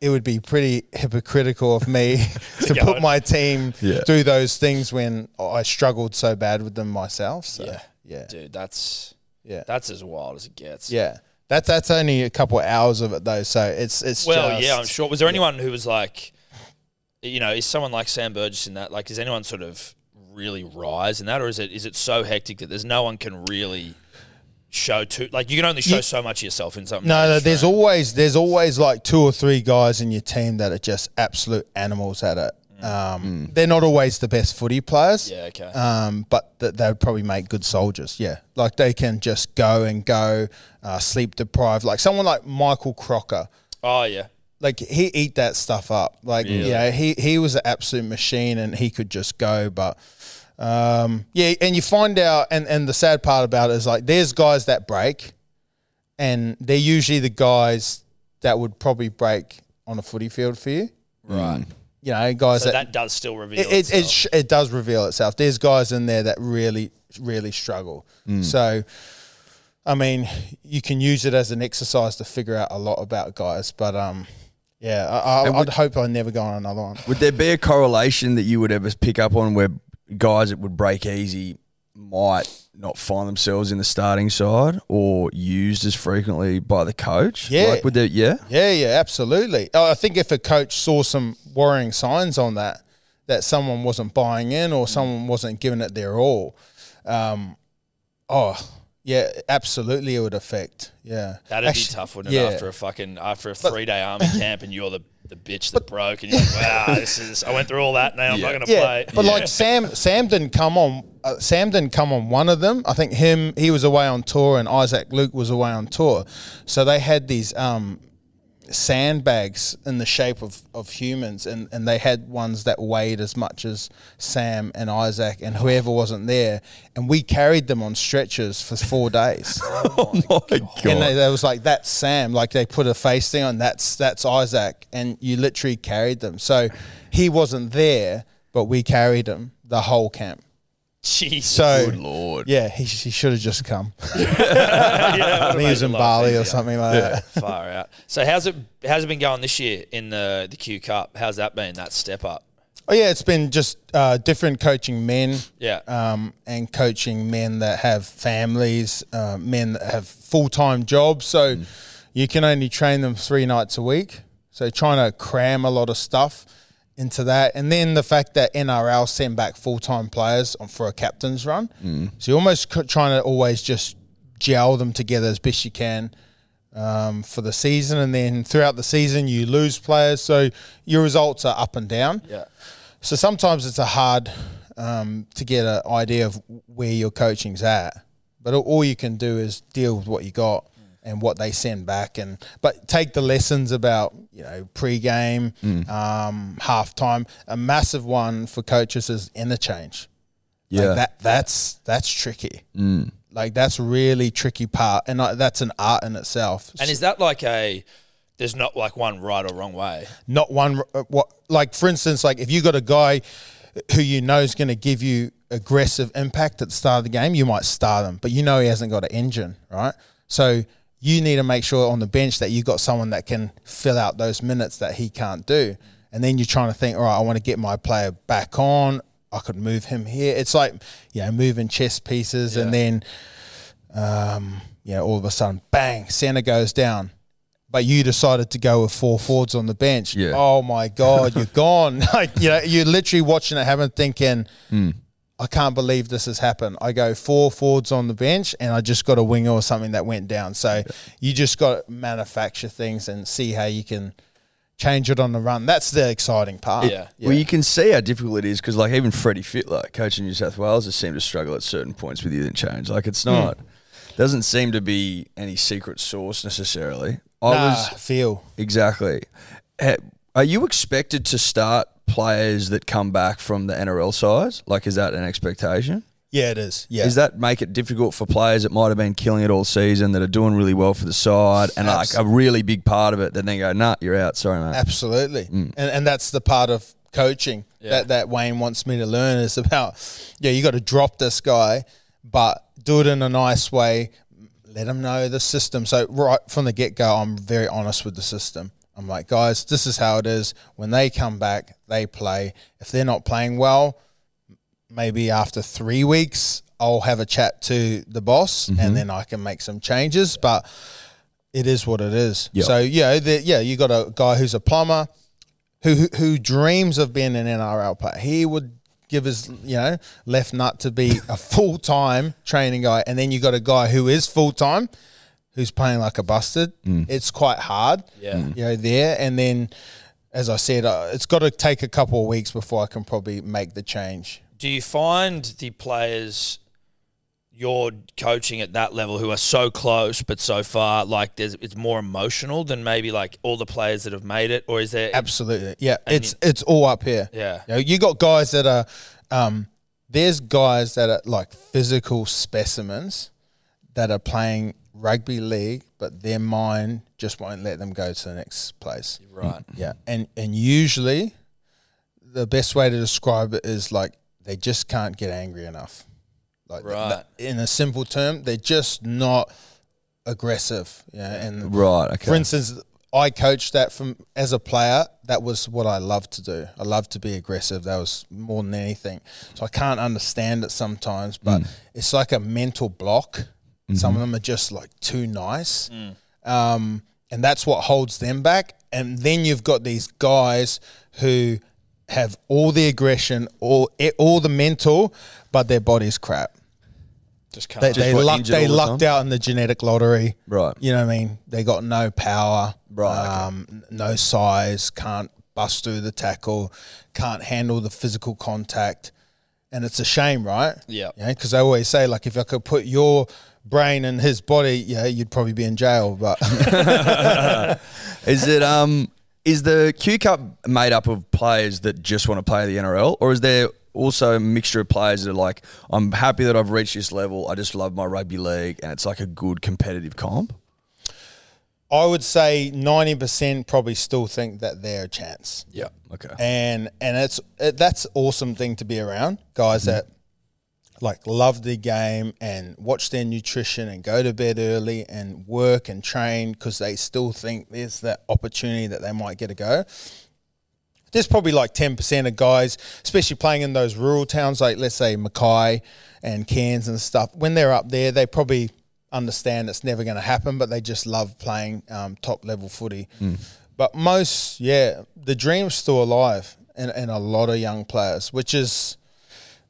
it would be pretty hypocritical of me to put on. my team Yeah. through those things when I struggled so bad with them myself. So, Yeah. yeah, Dude, that's yeah, that's as wild as it gets. yeah. That's that's only a couple of hours of it though, so it's it's Well, just, yeah, I'm sure. Was there anyone who was like, you know, is someone like Sam Burgess in that? Like, does anyone sort of really rise in that, or is it is it so hectic that there's no one can really show too? Like, you can only show You- so much of yourself in something. No, no. There's extreme. always there's always like two or three guys in your team that are just absolute animals at it. Um, They're not always the best footy players. Mm. Yeah, okay. Um, but th- they would probably make good soldiers. Yeah, like they can just go and go, uh, sleep deprived. Like someone like Michael Crocker. oh yeah, Like he eat that stuff up. Like Really? yeah, he he was an absolute machine, and he could just go. But um, yeah, and you find out, and and the sad part about it is like there's guys that break, and they're usually the guys that would probably break on a footy field for you. right. You know, guys So that, that does still reveal it, it, itself. it, sh- it does reveal itself. There's guys in there that really, really struggle. So, I mean, you can use it as an exercise to figure out a lot about guys. But um, yeah, I, I, And I'd would- hope I never go on another one. Would there be a correlation that you would ever pick up on where guys that would break easy might not find themselves in the starting side or used as frequently by the coach? Yeah. Like would there, yeah? Yeah, yeah, absolutely. I think if a coach saw some worrying signs on that, that someone wasn't buying in or someone wasn't giving it their all, um, oh, yeah, absolutely, it would affect. Yeah, That'd Actu- be tough, wouldn't it? yeah. After a fucking after a three day army camp, and you're the the bitch that broke, and you're like, wow, this is. I went through all that. Now I'm not going to yeah, play. but like Sam, Sam didn't come on. Uh, Sam didn't come on one of them. I think him. He was away on tour, and Isaac Luke was away on tour. So they had these um, sandbags in the shape of, of humans, and, and they had ones that weighed as much as Sam and Isaac and whoever wasn't there, and we carried them on stretchers for four days. Oh my god. And they, they was like, "That's Sam." Like they put a face thing on. That's that's Isaac, and you literally carried them. So he wasn't there, but we carried him the whole camp. Jeez. So Good lord. yeah, he, he should have just come. I think he was in Bali or something like that. Far out. So how's it how's it been going this year in the the Q Cup? How's that been? That step up? Oh yeah, it's been just uh, different coaching men. Yeah. Um, and coaching men that have families, uh, men that have full time jobs. So you can only train them three nights a week. So trying to cram a lot of stuff into that, and then the fact that NRL send back full time players on for a captain's run. So you're almost trying to always just gel them together as best you can um, for the season, and then throughout the season you lose players, so your results are up and down. Yeah. So sometimes it's a hard um, to get an idea of where your coaching's at, but all you can do is deal with what you got and what they send back, and but take the lessons about you know pre-game, um, halftime. A massive one for coaches is interchange. Like Yeah. that that's that's tricky. Like that's really tricky part, and uh, that's an art in itself. And is that like a? There's not like one right or wrong way. not one uh, what like for instance like if you got a guy who you know is going to give you aggressive impact at the start of the game you might start him but you know he hasn't got an engine right so you need to make sure on the bench that you got someone that can fill out those minutes that he can't do and then you're trying to think all right I want to get my player back on I could move him here it's like you know moving chess pieces and then um, you know, all of a sudden, bang, center goes down. But you decided to go with four forwards on the bench. Yeah. Oh my God, you're gone. Like, you know, you're literally watching it happen thinking, I can't believe this has happened. I go four forwards on the bench and I just got a winger or something that went down. So you just got to manufacture things and see how you can change it on the run. That's the exciting part. Yeah. Well, you can see how difficult it is because, like, even Freddy Fittler, coach in New South Wales, has seemed to struggle at certain points with the interchange. Like, it's hmm. not, doesn't seem to be any secret sauce necessarily. I Nah, was feel. exactly. Are you expected to start players that come back from the NRL sides? Like, is that an expectation? Yeah, it is. Yeah. Does that make it difficult for players that might have been killing it all season that are doing really well for the side and like a really big part of it that then go, nah, you're out. Sorry, mate. Absolutely. Mm. And and that's the part of coaching that, that Wayne wants me to learn is about yeah, you got to drop this guy, but do it in a nice way. Let him know the system. So right from the get go, I'm very honest with the system. I'm like, guys, this is how it is. When they come back, they play. If they're not playing well, maybe after three weeks, I'll have a chat to the boss and mm-hmm. then I can make some changes. But it is what it is. Yep. So yeah, the, yeah, you got a guy who's a plumber who, who who dreams of being an NRL player. He would give his you know left nut to be a full time training guy, and then you got a guy who is full time, who's playing like a busted. It's quite hard. Yeah. you know there, and then as I said, uh, it's got to take a couple of weeks before I can probably make the change. Do you find the players you're coaching at that level who are so close but so far, like there's it's more emotional than maybe like all the players that have made it, or is there? Absolutely, yeah. It's it's all up here. Yeah. you, know, you got guys that are, um, there's guys that are like physical specimens that are playing rugby league, but their mind just won't let them go to the next place. Right. Mm, yeah, and and usually, the best way to describe it is like they just can't get angry enough. Like Right. th- in a simple term, they're just not aggressive. Yeah, and Right, okay. for instance, I coached that from as a player. That was what I loved to do. I loved to be aggressive. That was more than anything. So I can't understand it sometimes, but mm. it's like a mental block. Some of them are just like too nice, um, and that's what holds them back. And then you've got these guys who have all the aggression, all all the mental, but their body's crap. Just can't. They, they, what, lucked, they the lucked time? out in the genetic lottery. Right. You know what I mean? They got no power. Right. Um, n- No size, can't bust through the tackle, can't handle the physical contact. And it's a shame, right? Yeah. Yeah. Because I always say, like, if I could put your brain and his body, yeah, you'd probably be in jail. But Is it um is the Q Cup made up of players that just want to play the NRL, or is there also a mixture of players that are like, I'm happy that I've reached this level. I just love my rugby league, and it's like a good competitive comp. I would say 90% probably still think that they're a chance. Yeah. Okay. and and it's it, that's awesome thing to be around guys that like love the game and watch their nutrition and go to bed early and work and train because they still think there's that opportunity that they might get a go. There's probably like ten percent of guys, especially playing in those rural towns like let's say Mackay and Cairns and stuff. When they're up there, they probably understand it's never going to happen, but they just love playing um, top level footy. But most, yeah, the dream's still alive in, in a lot of young players, which is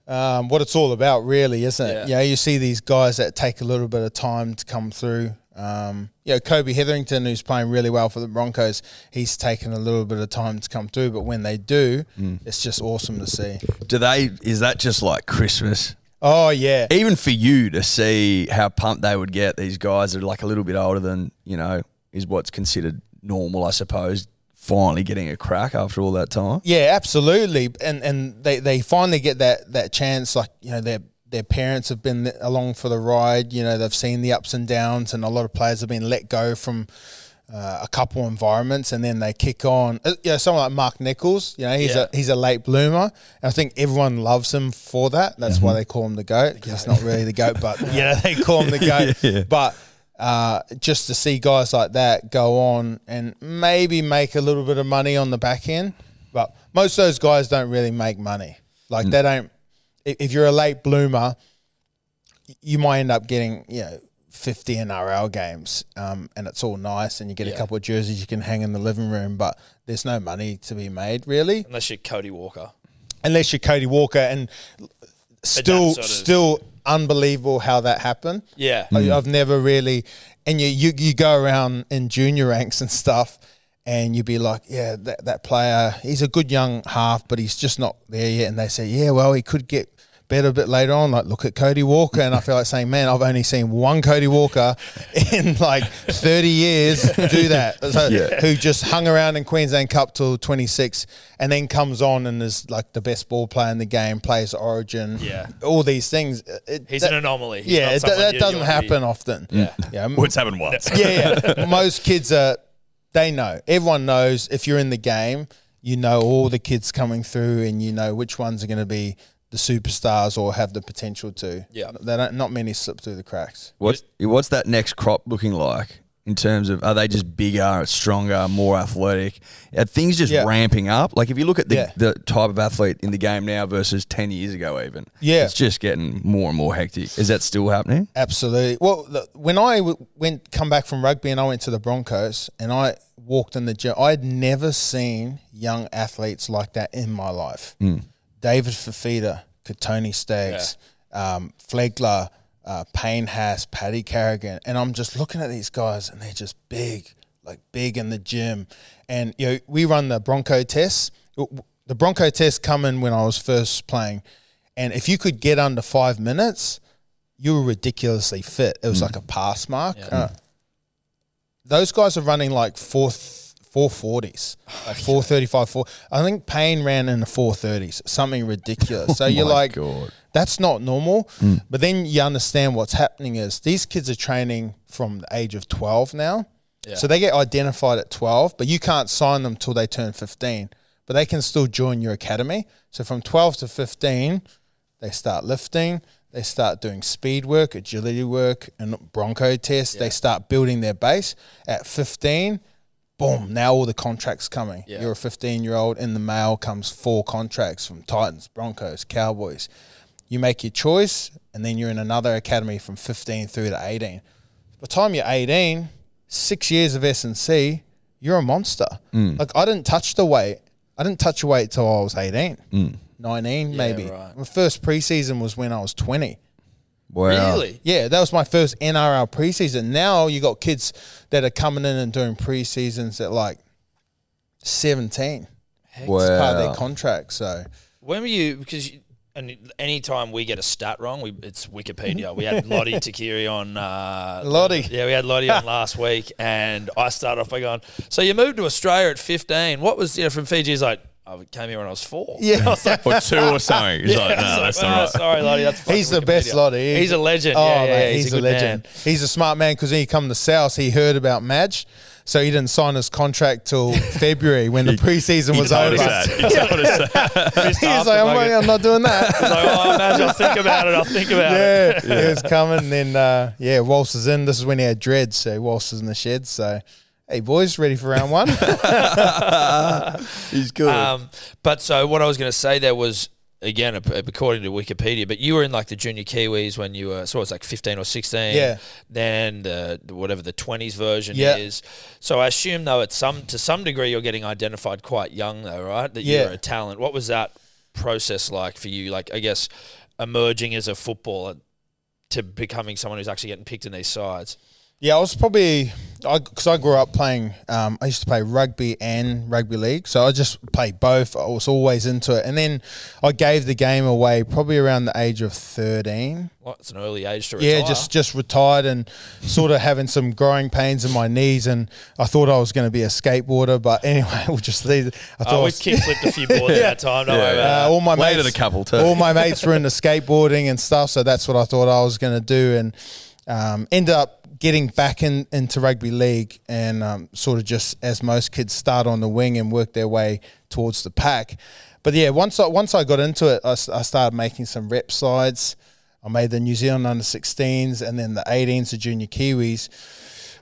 um, what it's all about, really, isn't it? Yeah. Yeah. you see these guys that take a little bit of time to come through. Um, you know, Kobe Hetherington, who's playing really well for the Broncos, he's taken a little bit of time to come through, but when they do, it's just awesome to see. Do they? Is that just like Christmas? Oh yeah, Even for you to see how pumped they would get these guys that are like a little bit older than you know is what's considered normal, I suppose. Finally getting a crack after all that time. Yeah, absolutely. And and they, they finally get that that chance. Like you know, their their parents have been along for the ride. You know, they've seen the ups and downs, and a lot of players have been let go from. Uh, a couple environments and then they kick on. Uh, you know, someone like Mark Nichols, you know, he's Yeah. a he's a late bloomer. And I think everyone loves him for that. That's why they call him the goat because he's not really the goat, but you know they call him the goat. But uh, just to see guys like that go on and maybe make a little bit of money on the back end, but most of those guys don't really make money. Like they don't. If if you're a late bloomer, you might end up getting you know 50 NRL games, um, and it's all nice, and you get Yeah. a couple of jerseys you can hang in the living room, but there's no money to be made really, Unless you're Cody Walker. unless you're Cody Walker, and still, sort of- still unbelievable how that happened. Yeah. I, mm. I've never really, and you, you you go around in junior ranks and stuff, and you'd be like, yeah, that, that player, he's a good young half, but he's just not there yet. And they say, yeah, well, he could get bet a bit later on, like look at Cody Walker, and I feel like saying, man, I've only seen one Cody Walker in like 30 years do that. So, Yeah. Who just hung around in Queensland Cup till 26, and then comes on and is like the best ball player in the game, plays Origin, Yeah. all these things. It- He's that- an anomaly. He's yeah, not it, that you- doesn't you wanna be- happen often. Yeah. yeah. Well, it's happened once. yeah, yeah. Most kids are, they know. Everyone knows if you're in the game, you know all the kids coming through and you know which ones are going to be the superstars or have the potential to. Yeah. They don't, not many slip through the cracks. What's what's that next crop looking like in terms of are they just bigger, stronger, more athletic? Are things just Yeah. ramping up? Like if you look at the, Yeah. the type of athlete in the game now versus ten years ago, even Yeah. it's just getting more and more hectic. Is that still happening? Absolutely. Well, the, when I w- went come back from rugby and I went to the Broncos and I walked in the gym, I'd never seen young athletes like that in my life. Hmm. David Fifita, Kotoni Staggs, um, Flegler, uh, Payne Haas, Paddy Carrigan, and I'm just looking at these guys and they're just big, like big in the gym. And you know, we run the Bronco test. The Bronco test come in when I was first playing, and if you could get under five minutes, you were ridiculously fit. It was like a pass mark. Uh, those guys are running like four four forties, like four thirty five four. I think Payne ran in the four thirties, something ridiculous. So oh you're Oh like, God. that's not normal. Hmm. But then you understand what's happening is these kids are training from the age of twelve now. So they get identified at twelve, but you can't sign them till they turn fifteen. But they can still join your academy. So from twelve to fifteen, they start lifting, they start doing speed work, agility work, and bronco tests. They start building their base. At 15, boom, now all the contracts coming. Yeah. You're a 15 year old, in the mail comes four contracts from Titans, Broncos, Cowboys. You make your choice, and then you're in another academy from 15 through to 18. By the time you're 18, six years of S&C, you're a monster. Mm. Like, I didn't touch the weight. I didn't touch a weight till I was 18. Mm. 19 maybe. right. My first preseason was when I was 20. Wow. Really? Yeah, that was my first NRL preseason. Now you got kids that are coming in and doing preseasons at like 17. It's part of their contract. So When were you? Because you, and anytime we get a stat wrong, we, it's Wikipedia. We had Lote Tuqiri on. Uh, Lote. Yeah, we had Lote on last week, and I started off by going, "So you moved to Australia at 15. What was you know from Fiji?" He's like, "I came here when I was four. Yeah. I was like, Or two or something. He's like, I was no, like, that's "Oh, not right. Sorry, Lote. That's he's the fucking best Wikipedia." Lote. He's a legend. Oh, yeah, yeah, mate, he's, a, good legend. man. He's a smart man because when he come to South. He heard about Madge. So he didn't sign his contract till February when the preseason He was told over. us that. He told us that. Missed He's like, I'm, fucking- I'm not doing that. He's like, oh, imagine, I'll think about it. I'll think about it. yeah, he was coming. Then uh, yeah, Walsh is in. This is when he had dreads, so Walsh is in the shed. So, hey boys, ready for round one? He's good. Um, but so what I was going to say there was again according to Wikipedia, but you were in like the junior Kiwis when you were so it was like fifteen or sixteen. Yeah. Then the the- whatever the twenties version Yeah. is. So I assume though at some to some degree you're getting identified quite young though, right? That Yeah. you're a talent. What was that process like for you? Like I guess emerging as a footballer to becoming someone who's actually getting picked in these sides. Yeah, I was probably because I, grew up playing. Um, I used to play rugby and rugby league, so I just played both. I was always into it, and then I gave the game away probably around the age of thirteen. Well, it's an early age to retire. Yeah, just just retired and sort of having some growing pains in my knees, and I thought I was going to be a skateboarder, but anyway, we'll just leave. I thought I Oh, we was- kick flipped a few boards at that time. Don't worry about uh, all my Later mates, the couple too. all my mates were into skateboarding and stuff, so that's what I thought I was going to do, and um, ended up getting back in, into rugby league, and um, sort of just as most kids start on the wing and work their way towards the pack. But yeah, once I once I got into it, I started making some rep sides. I made the New Zealand under 16s and then the 18s, the junior Kiwis.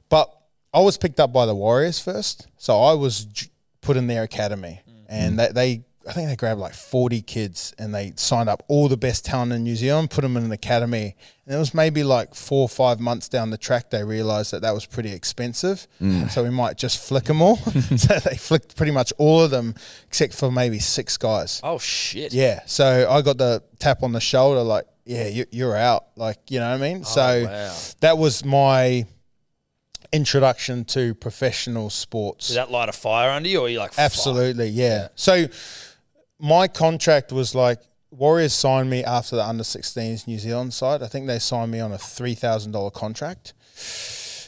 But I was picked up by the Warriors first, so I was j- put in their academy, and they, they I think they grabbed like forty kids, and they signed up all the best talent in New Zealand, put them in an academy, and it was maybe like four or five months down the track they realised that that was pretty expensive, mm. so we might just flick them all. so they flicked pretty much all of them, except for maybe six guys. Oh shit! Yeah, so I got the tap on the shoulder, like, yeah, you, you're out, like, you know what I mean. Oh, so wow. that was my introduction to professional sports. Did that light a fire under you, or are you like? Absolutely, yeah. So my contract was like Warriors signed me after the under 16s New Zealand side. I think they signed me on a three thousand dollar contract.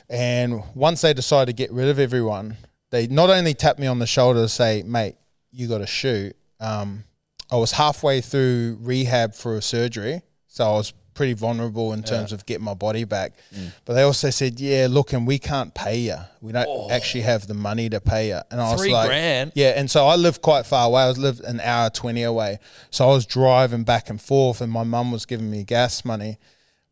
And once they decided to get rid of everyone, they not only tapped me on the shoulder to say, "Mate, you got to shoot." Um, I was halfway through rehab for a surgery, so I was pretty vulnerable in terms of getting my body back. Mm. But they also said, "Yeah, look, and we can't pay you. We don't oh. actually have the money to pay you." And I was like, grand? yeah, and so I lived quite far away. I was lived an hour twenty away, so I was driving back and forth, and my mum was giving me gas money.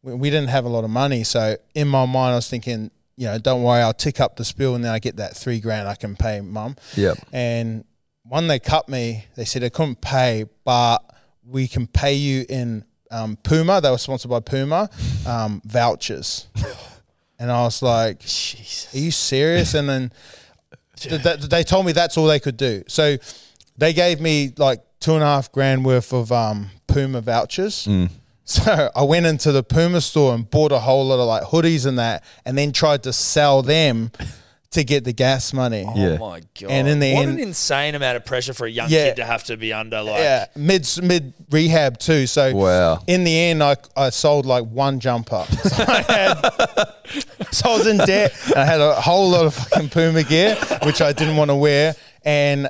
We, we didn't have a lot of money, so in my mind, I was thinking, you know, don't worry, I'll tick up the spill, and then I get that three grand I can pay mum. Yep. And when they cut me, they said they couldn't pay, but we can pay you in um, Puma. They were sponsored by Puma um, vouchers, and I was like, "Are you serious?" And then th- th- they told me that's all they could do. So they gave me like two and a half grand worth of um, Puma vouchers. So I went into the Puma store and bought a whole lot of like hoodies and that, and then tried to sell them to get the gas money. Yeah. Oh my god! And in the what end- an insane amount of pressure for a young Yeah. kid to have to be under. Like, Yeah, mid mid rehab too. So Wow. in the end, I, I sold like one jumper. So I, had, so I was in debt. And I had a whole lot of fucking Puma gear, which I didn't want to wear, and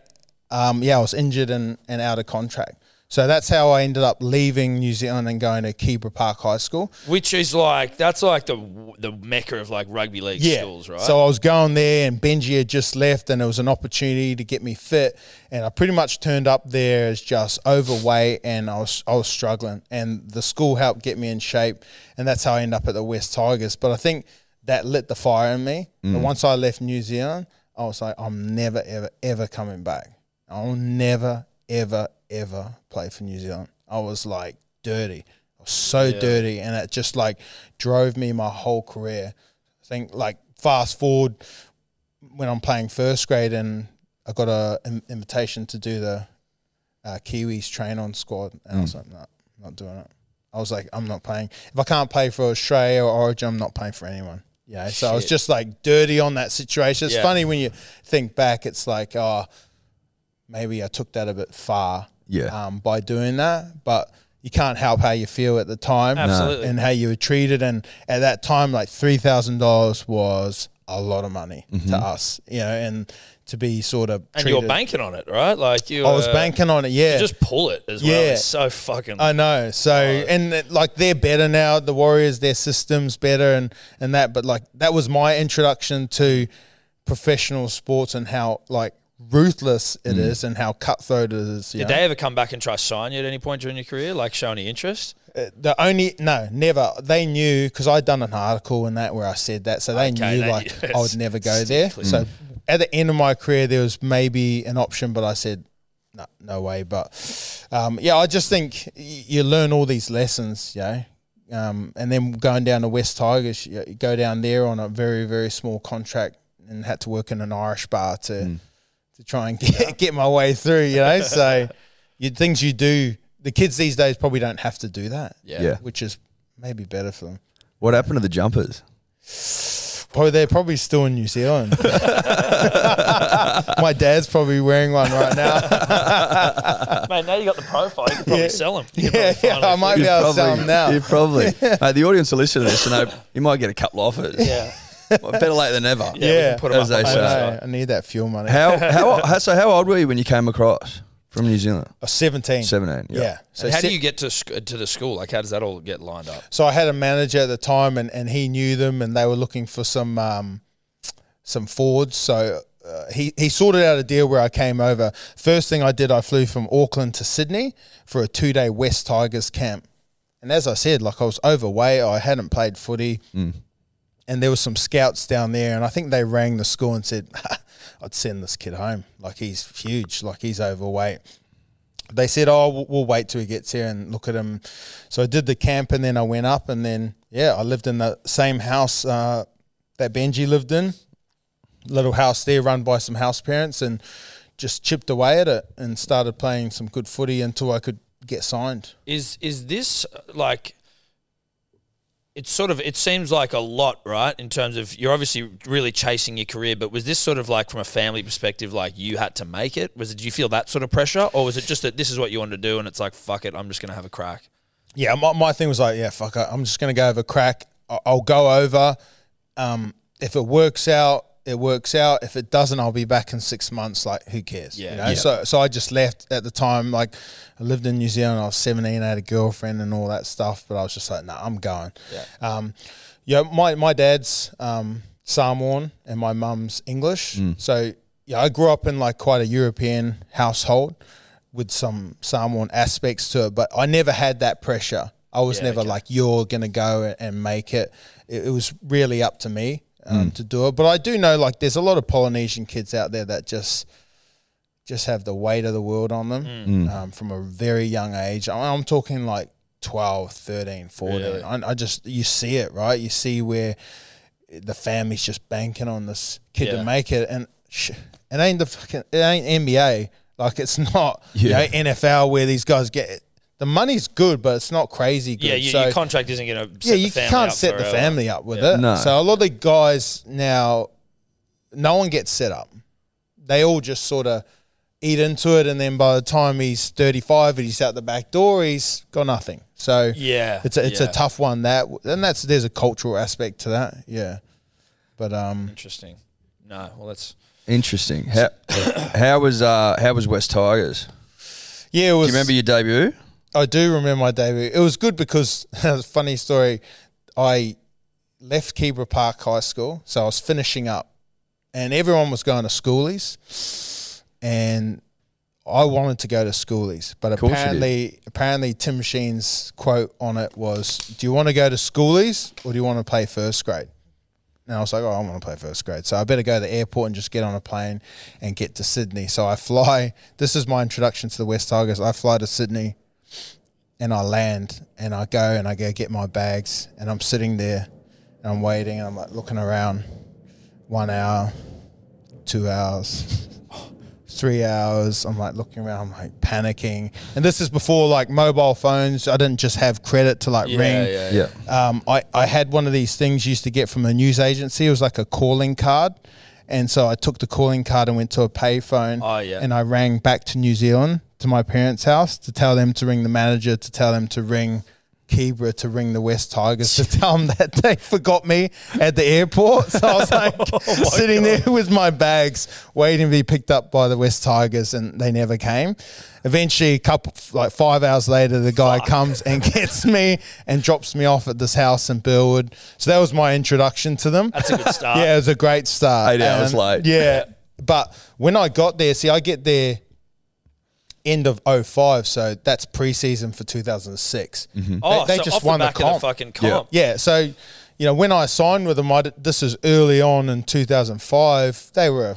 um, yeah, I was injured and, and out of contract. So that's how I ended up leaving New Zealand and going to Keebra Park High School. which is like that's like the the mecca of like rugby league schools, right? So I was going there, and Benji had just left, and it was an opportunity to get me fit. And I pretty much turned up there as just overweight, and I was I was struggling. And the school helped get me in shape, and that's how I ended up at the Wests Tigers. But I think that lit the fire in me. Mm. And once I left New Zealand, I was like, I'm never, ever, ever coming back. I'll never, ever, ever play for New Zealand. I was like dirty. I was so dirty, and it just like drove me my whole career. I think like fast forward when I'm playing first grade and I got a in- invitation to do the uh, Kiwis train on squad, and I was like, no, not doing it. I was like, I'm not playing. If I can't play for Australia or Origin, I'm not playing for anyone. Yeah, so I was just like dirty on that situation. It's Yeah. funny when you think back. It's like, oh, maybe I took that a bit far. Yeah. Um, by doing that, but you can't help how you feel at the time Absolutely. and how you were treated. And at that time, like three thousand dollars was a lot of money to us, you know, and to be sort of and you're banking on it, right? Like you, I was uh, banking on it, yeah. to just pull it as well. Yeah. It's so fucking. I know. So and it- like they're better now. The Warriors, their systems better and and that. But like that was my introduction to professional sports and how like ruthless it is and how cutthroat it is. Did know? they ever come back and try sign you at any point during your career, like show any interest? Uh, the only no, never. They knew because I'd done an article and that where I said that, so they Okay, knew they like knew. I would never go there. Stickly. So at the end of my career, there was maybe an option, but I said no, no way. But um, yeah, I just think y- you learn all these lessons, you know. Um, and then going down to Wests Tigers, you you go down there on a very very small contract and had to work in an Irish bar to to try and get, get my way through, you know. So you things you do. The kids these days probably don't have to do that Yeah. Yeah. which is maybe better for them. What happened to the jumpers? Probably they're probably still in New Zealand. My dad's probably wearing one right now. Mate, now you got the profile. You can probably Yeah. sell them. yeah, yeah, I might be able to sell them now. You probably. Mate, the audience will listen to this and you might get a couple offers. Yeah. Well, better late than never. Yeah, Yeah, can put 'em as up they I say. I need that fuel money. How, how how so how old were you when you came across from New Zealand? I was 17. Seventeen. Yeah. So how se- do you get to sc- to the school? Like, how does that all get lined up? So I had a manager at the time, and, and he knew them, and they were looking for some um, some forwards. So uh, he he sorted out a deal where I came over. First thing I did, I flew from Auckland to Sydney for a two day Wests Tigers camp. And as I said, like I was overweight, I hadn't played footy, and there were some scouts down there, and I think they rang the school and said, "I'd send this kid home. Like he's huge, like he's overweight." they said, "Oh, we'll, wait till he gets here and look at him." So I did the camp, and then I went up, and then yeah, I lived in the same house uh, that Benji lived in, little house there run by some house parents, and just chipped away at it and started playing some good footy until I could get signed. Is is this like it's sort of it seems like a lot, right? In terms of you're obviously really chasing your career, but was this sort of like from a family perspective, like you had to make it? Was it? Did you feel that sort of pressure, or was it just that this is what you wanted to do, and it's like fuck it, I'm just gonna have a crack? Yeah, my, my thing was like, yeah, fuck it. I'm just to go over crack. I- I'll go over. Um, if it works out, it works out. If it doesn't, I'll be back in six months. Like, who cares? Yeah. You know? Yeah. So, so I just left at the time. Like, I lived in New Zealand. I was 17. I had a girlfriend and all that stuff. But I was just like, nah, I'm going. Yeah. Um, yeah, my my dad's um, Samoan and my mum's English. So yeah, I grew up in like quite a European household with some Samoan aspects to it, but I never had that pressure. I was Yeah, never okay. like you're gonna go and make it. It, it was really up to me um, to do it. But I do know like there's a lot of Polynesian kids out there that just just have the weight of the world on them Mm. um, from a very young age. I- I'm talking like 12, 13, 14. Yeah. I, I just, you see it, right? You see where the family's just banking on this kid Yeah. to make it. And sh- it ain't the fucking, it ain't NBA. Like it's not, Yeah. you know, NFL where these guys get, the money's good, but it's not crazy good. Yeah, you, so, your contract isn't gonna. Yeah, you can't up set the family up with Yeah. it. No. So a lot of the guys now, no one gets set up. They all just sort of eat into it, and then by the time he's thirty-five and he's out the back door, he's got nothing. So Yeah, it's a, it's yeah. a tough one. That and that's there's a cultural aspect to that. Yeah, but um, Interesting. No, well, that's Interesting. How how was uh how was Wests Tigers? yeah, it Do you remember your debut? I do remember my debut. It was good because funny story. I left Keebra Park High School, so I was finishing up, and everyone was going to schoolies, and I wanted to go to schoolies, but course you did. apparently, apparently Tim Sheens' quote on it was, "Do you want to go to schoolies or do you want to play first grade?" And I was like, "Oh, I want to play first grade, so I better go to the airport and just get on a plane and get to Sydney." So I fly. This is my introduction to the Wests Tigers. I fly to Sydney and I land and I go and I go get my bags and I'm sitting there and I'm waiting and I'm like looking around one hour, two hours, three hours. I'm like looking around, I'm like panicking. And this is before like mobile phones. I didn't just have credit to like yeah, ring. yeah, yeah. Yeah. Um, I, I had one of these things you used to get from a news agency. It was like a calling card. And so I took the calling card and went to a payphone. Oh, yeah. And I rang back to New Zealand to my parents' house to tell them to ring the manager, to tell them to ring Keebra, to ring the Wests Tigers, to tell them that they forgot me at the airport. So I was like Oh sitting there with my bags, waiting to be picked up by the Wests Tigers, and they never came. Eventually, a couple, like five hours later, the guy comes and gets me and drops me off at this house in Burwood. So that was my introduction to them. That's a good start. Yeah, it was a great start. Eight hours late. Yeah. But when I got there, see, I get there end of 05, so that's preseason for 2006. Mm-hmm. Oh, They- they so just off won the the back of the comp. fucking comp. Yeah, so you know when I signed with them, I, d- this is early on in 2005. They were,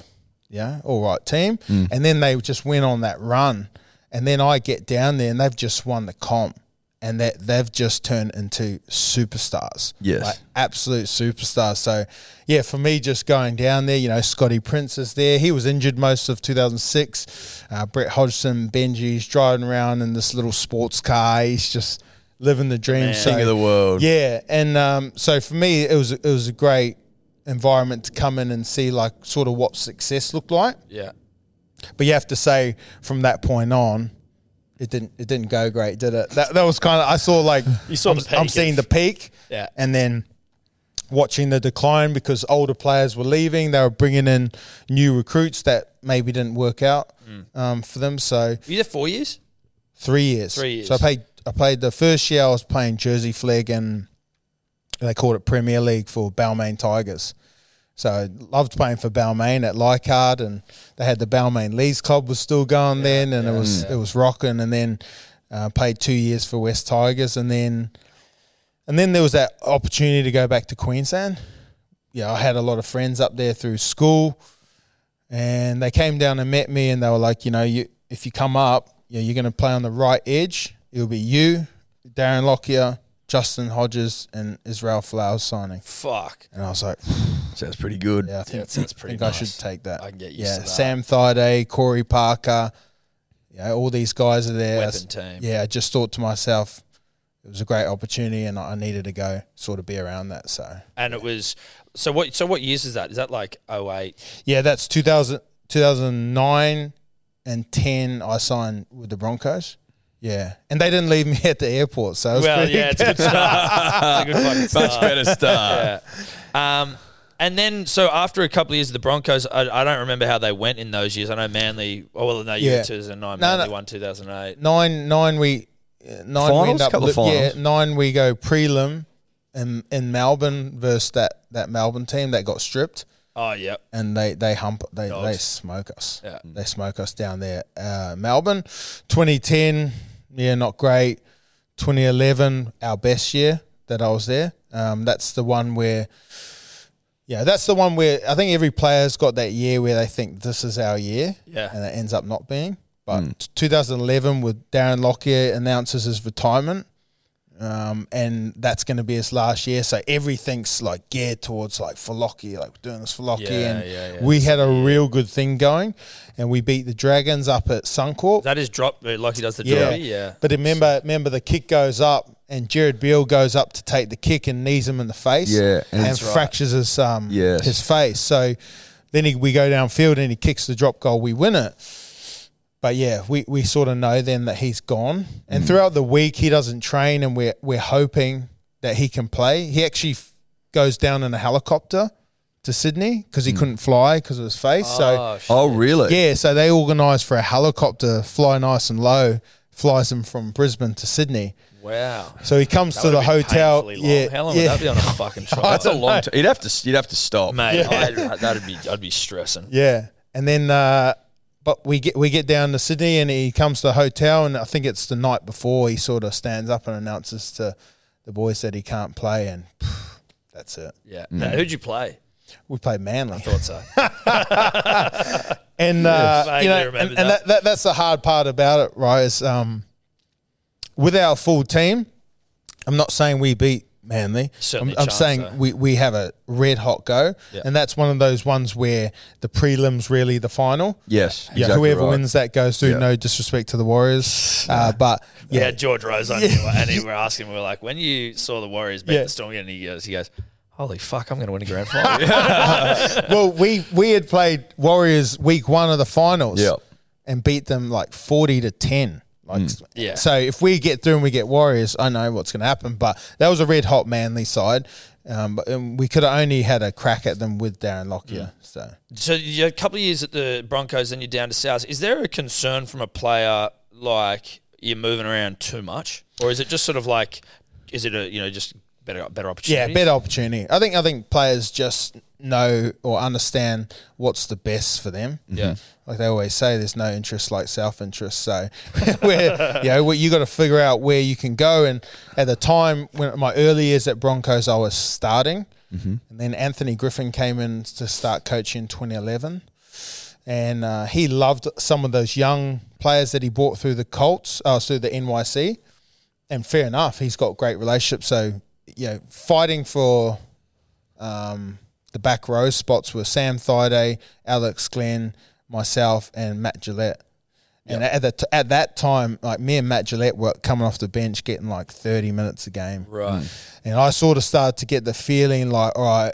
yeah, all right team, mm. and then they just went on that run, and then I get down there and they've just won the comp, and that they've just turned into superstars. Yes. like absolute superstars. So yeah, for me, just going down there, you know, Scotty Prince is there. He was injured most of 2006. Uh, Brett Hodgson, Benji's driving around in this little sports car. He's just living the dream. Man. So King of the world. yeah, and um, so for me, it was it was a great environment to come in and see like sort of what success looked like. Yeah. But you have to say from that point on, it didn't it didn't go great, did it? That that was kind of I saw like You saw I'm, the peak I'm seeing the peak, Yeah. and then watching the decline because older players were leaving. They were bringing in new recruits that maybe didn't work out Mm. um, for them. So Were you there four years? Three years. Three years. So I played. I played the first year. I was playing Jersey Flegg and they called it Premier League for Balmain Tigers. So I loved playing for Balmain at Leichhardt, and they had the Balmain Leagues Club was still going then, and it was it was rocking. And then uh, played two years for Wests Tigers, and then and then there was that opportunity to go back to Queensland. Yeah, I had a lot of friends up there through school, and they came down and met me, and they were like, you know, you if you come up, yeah, you're going to play on the right edge. It'll be you, Darren Lockyer, Justin Hodges, and Israel Folau's signing. Fuck. And I was like, Sounds pretty good. yeah, I think, that sounds pretty think I nice. should take that. I can get used yeah, to that. Sam Thaiday, Corey Parker, yeah, all these guys are there. Weapon s- team. Yeah, I just thought to myself, it was a great opportunity, and I I needed to go sort of be around that. So And it was so what? So what years is that? Is that like 08? yeah, that's 2000, 2009 and ten. I signed with the Broncos. Yeah, and they didn't leave me at the airport, so it was Well, yeah, it's a good start. it's a good fucking start. Much better start. Yeah. Um, and then, so after a couple of years of the Broncos, I, I don't remember how they went in those years. I know Manly. Oh well, no, you Yeah. were 2009. No, Manly no. won 2008. nine nine we uh, nine we end up Couple of li- yeah nine we go prelim in in Melbourne versus that that Melbourne team that got stripped Oh yeah, and they they hump they they smoke us Yeah. they smoke us down there uh, Melbourne 2010 yeah not great 2011 our best year that I was there um, that's the one where yeah that's the one where I think every player's got that year where they think this is our year Yeah. and it ends up not being. But t- 2011, with Darren Lockyer announces his retirement, um, and that's going to be his last year. So everything's like geared towards like for Lockyer, like we're doing this for Lockyer, Yeah, and yeah, yeah. we had a real good thing going, and we beat the Dragons up at Suncorp. that is drop uh, like he does the Yeah. derby. Yeah, But remember, remember the kick goes up, and Jared Beale goes up to take the kick and knees him in the face. Yeah, and and, that's right. fractures his um Yes. his face. So then he, we go downfield and he kicks the drop goal. We win it. But yeah, we, we sort of know then that he's gone. And throughout the week, he doesn't train, and we're we're hoping that he can play. He actually f- goes down in a helicopter to Sydney because he couldn't fly because of his face. so Oh, shit. Oh, really? yeah, so they organised for a helicopter fly nice and low, flies him from Brisbane to Sydney. wow. So he comes That to the hotel. painfully long. Yeah, How long yeah. would that be on a fucking trial? That's a long time. You'd have to. You'd have to stop. mate. I, that'd be I'd be stressing. Yeah, and then uh, but we get we get down to Sydney, and he comes to the hotel, and I think it's the night before he sort of stands up and announces to the boys that he can't play, and that's it. Yeah. Now, who'd you play? We played Manly, I Thought so. and uh, Vaguely you know, and, and that. that, that that's the hard part about it, right? Is um, with our full team, I'm not saying we beat Manly. Certainly I'm, I'm saying though. we, we have a red hot go, Yeah. and that's one of those ones where the prelims really the final. Yes. Yeah, exactly whoever right. wins that goes through. Yeah. No disrespect to the Warriors, uh, but Yeah, yeah, George Rose on here, and he were asking, we were like, when you saw the Warriors beat Yeah. the Storm, and he goes, he goes, holy fuck, I'm going to win a grand final. well, we we had played Warriors week one of the finals, Yep. and beat them like forty to ten. Like, Yeah. So if we get through and we get Warriors, I know what's going to happen. But that was a red hot Manly side. Um, but um, we could have only had a crack at them with Darren Lockyer. So So you had a couple of years at the Broncos, then you're down to South. Is there a concern from a player like you're moving around too much, or is it just sort of like, is it a you know just better better opportunity? yeah, better opportunity. I think I think players just know or understand what's the best for them. Yeah. Like they always say, there's no interest like self interest. So, where you know, where you got to figure out where you can go. And at the time, when my early years at Broncos, I was starting, and then Anthony Griffin came in to start coaching in 2011, and uh, he loved some of those young players that he brought through the Colts, uh, through the NYC, and fair enough, he's got great relationships. So, you know, fighting for um, the back row spots were Sam Thaiday, Alex Glenn, myself, and Matt Gillett. And at, the, at that time, like me and Matt Gillett were coming off the bench getting like 30 minutes a game. Right. Mm. And I sort of started to get the feeling like, all right,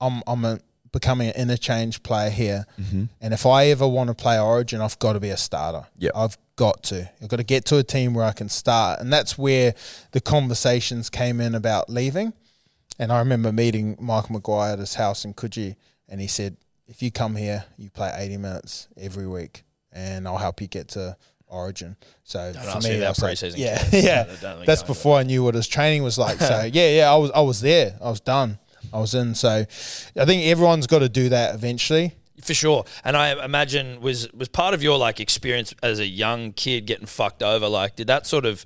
I'm, I'm a, becoming an interchange player here. Mm-hmm. And if I ever want to play Origin, I've got to be a starter. Yep. I've got to. I've got to get to a team where I can start. And that's where the conversations came in about leaving. And I remember meeting Michael Maguire at his house in Coogee, and he said, if you come here, you play 80 minutes every week, and I'll help you get to Origin. So Don't for me I was like, preseason yeah, yeah. That's before I knew what his training was like. So yeah, yeah, I was, I was there. I was done. I was in. So I think everyone's got to do that eventually. For sure, and I imagine was was part of your like experience as a young kid getting fucked over. Like, did that sort of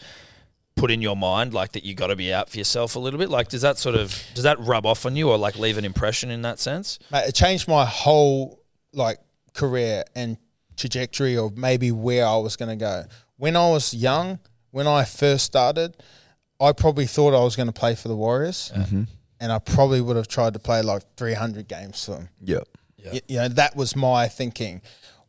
put in your mind like that you got to be out for yourself a little bit? Like, does that sort of does that rub off on you or like leave an impression in that sense? Mate, it changed my whole like career and trajectory of maybe where I was going to go. When I was young, when I first started, I probably thought I was going to play for the Warriors, mm-hmm. and I probably would have tried to play like 300 games for them. Yep. Y- You know, that was my thinking.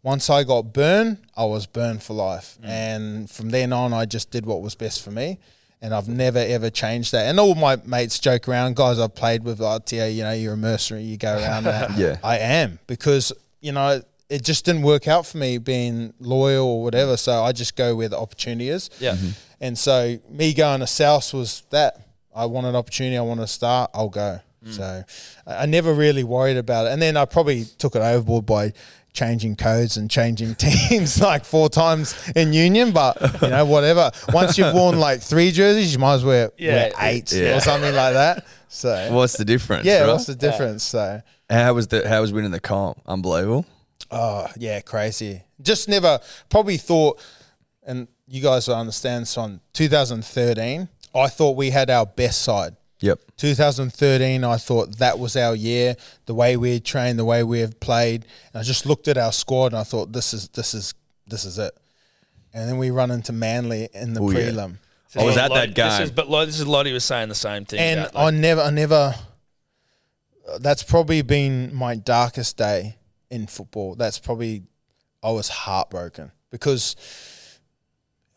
Once I got burned, I was burned for life, mm. and from then on, I just did what was best for me. And I've never ever changed that. And all my mates joke around, guys I've played with, like, Tia, you know, you're a mercenary, you go around that. Yeah. I am because, you know, it just didn't work out for me being loyal or whatever. So I just go where the opportunity is. Yeah. Mm-hmm. And so me going to South was that. I want an opportunity. I want to start. I'll go. Mm. So I I never really worried about it. And then I probably took it overboard by changing codes and changing teams like four times in union. But you know, whatever. Once you've worn like three jerseys, you might as well Yeah. wear eight Yeah. or something like that. So What's the difference? yeah, right? what's the difference? So. How was the how was winning the comp? Unbelievable. Oh yeah, crazy. Just never probably thought, and you guys will understand. So on 2013, I thought we had our best side. Yep. 2013, I thought that was our year. The way we had trained, the way we have played. And I just looked at our squad and I thought, this is this is this is it. And then we run into Manly in the Oh, yeah. prelim. I was at Lottie- that game. This is, but Lottie- this is Lottie was saying the same thing. and about, I never, I never. That's probably been my darkest day in football. That's probably, I was heartbroken because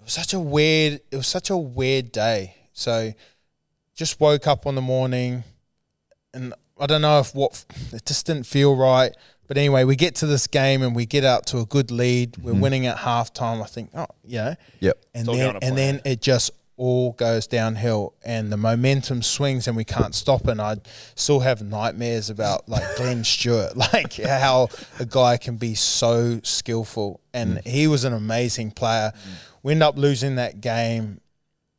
it was such a weird. It was such a weird day. So, just woke up on the morning, and I don't know if what it just didn't feel right. But anyway, we get to this game and we get out to a good lead. We're mm-hmm. winning at halftime. I think, oh, you know, Yep. and then and then it just all goes downhill and the momentum swings and we can't stop and I still have nightmares about like Glenn Stewart, like how a guy can be so skillful and mm. he was an amazing player. Mm. We end up losing that game.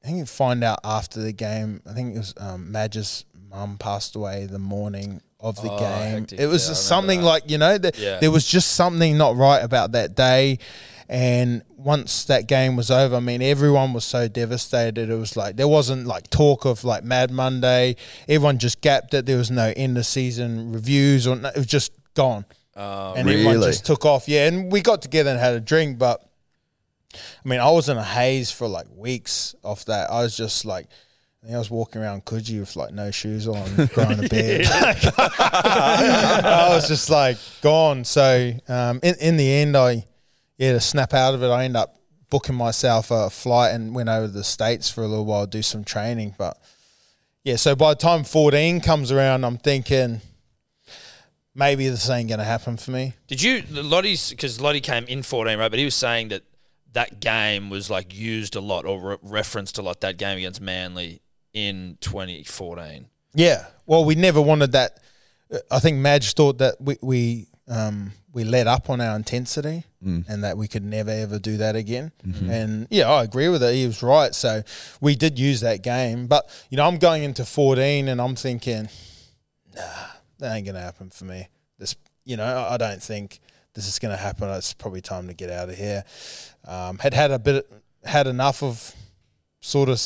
I think you find out after the game. I think it was um, Madge's mum passed away the morning of the Oh, game. hectic. It was Yeah, just something that. like you know that Yeah. there was just something not right about that day. And once that game was over, I mean, everyone was so devastated. It was like there wasn't like talk of like Mad Monday. Everyone just gapped it. There was no end of season reviews or no, it was just gone. um, and everyone just took off. Yeah, and we got together and had a drink, but I mean, I was in a haze for like weeks off that. I was just like. I think I was walking around Coogee with like no shoes on, growing a beard. I was just like gone. So um, in in the end, I yeah to snap out of it, I end up booking myself a flight and went over to the states for a little while, do some training. But yeah, so by the time fourteen comes around, I'm thinking maybe this ain't gonna happen for me. Did you Lottie's because Lottie came in 14, right? But he was saying that that game was like used a lot or re- referenced a lot. That game against Manly in 2014. Yeah. Well, we never wanted that. I think Madge thought that we we um, we let up on our intensity and that we could never ever do that again. And yeah, I agree with it. He was right. So we did use that game, but you know, I'm going into 14 and I'm thinking, nah, that ain't gonna happen for me. This, you know, I I don't think this is gonna happen. It's probably time to get out of here. Um, had had a bit, had enough of sort of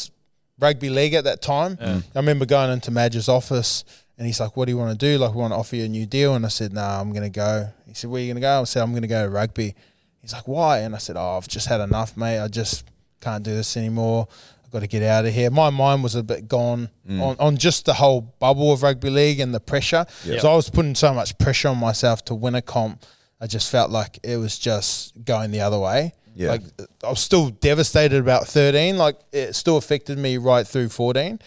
rugby league at that time. I remember going into Madge's office and he's like, What do you want to do? Like, we want to offer you a new deal. And I said, Nah, I'm going to go. He said, Where are you going to go? I said, I'm going to go to rugby. He's like, Why? And I said, Oh, I've just had enough, mate. I just can't do this anymore. I've got to get out of here. My mind was a bit gone on, on just the whole bubble of rugby league and the pressure. So I was putting so much pressure on myself to win a comp. I just felt like it was just going the other way. Yeah. Like I was still devastated about 13. Like it still affected me right through 14.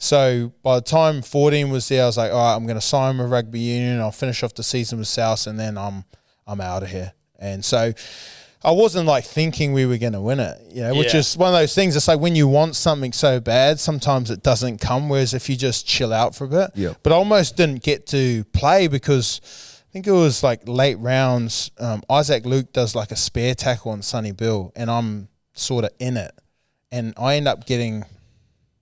So by the time 14 was there, I was like, all right, I'm going to sign with rugby union. I'll finish off the season with South, and then I'm I'm out of here. And so I wasn't like thinking we were going to win it, you know, which Yeah. is one of those things. It's like when you want something so bad, sometimes it doesn't come. Whereas if you just chill out for a bit, Yeah. But I almost didn't get to play because think it was like late rounds. Um, Isaac Luke does like a spare tackle on Sonny Bill, and I'm sort of in it, and I end up getting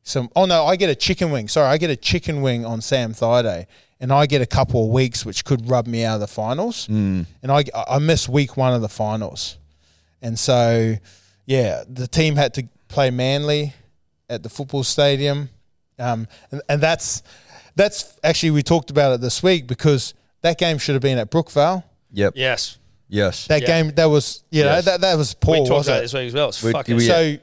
some. Oh no, I get a chicken wing. Sorry, I get a chicken wing on Sam Thaiday, and I get a couple of weeks, which could rub me out of the finals. Mm. And I I miss week one of the finals, and so yeah, the team had to play Manly at the football stadium, um, and, and that's that's actually we talked about it this week because that game should have been at Brookvale. Yep. Yes, Yes. That Yeah. game that was you know Yes. that that was poor. we talked wasn't about it? it this week as well. It's We- fucking we- So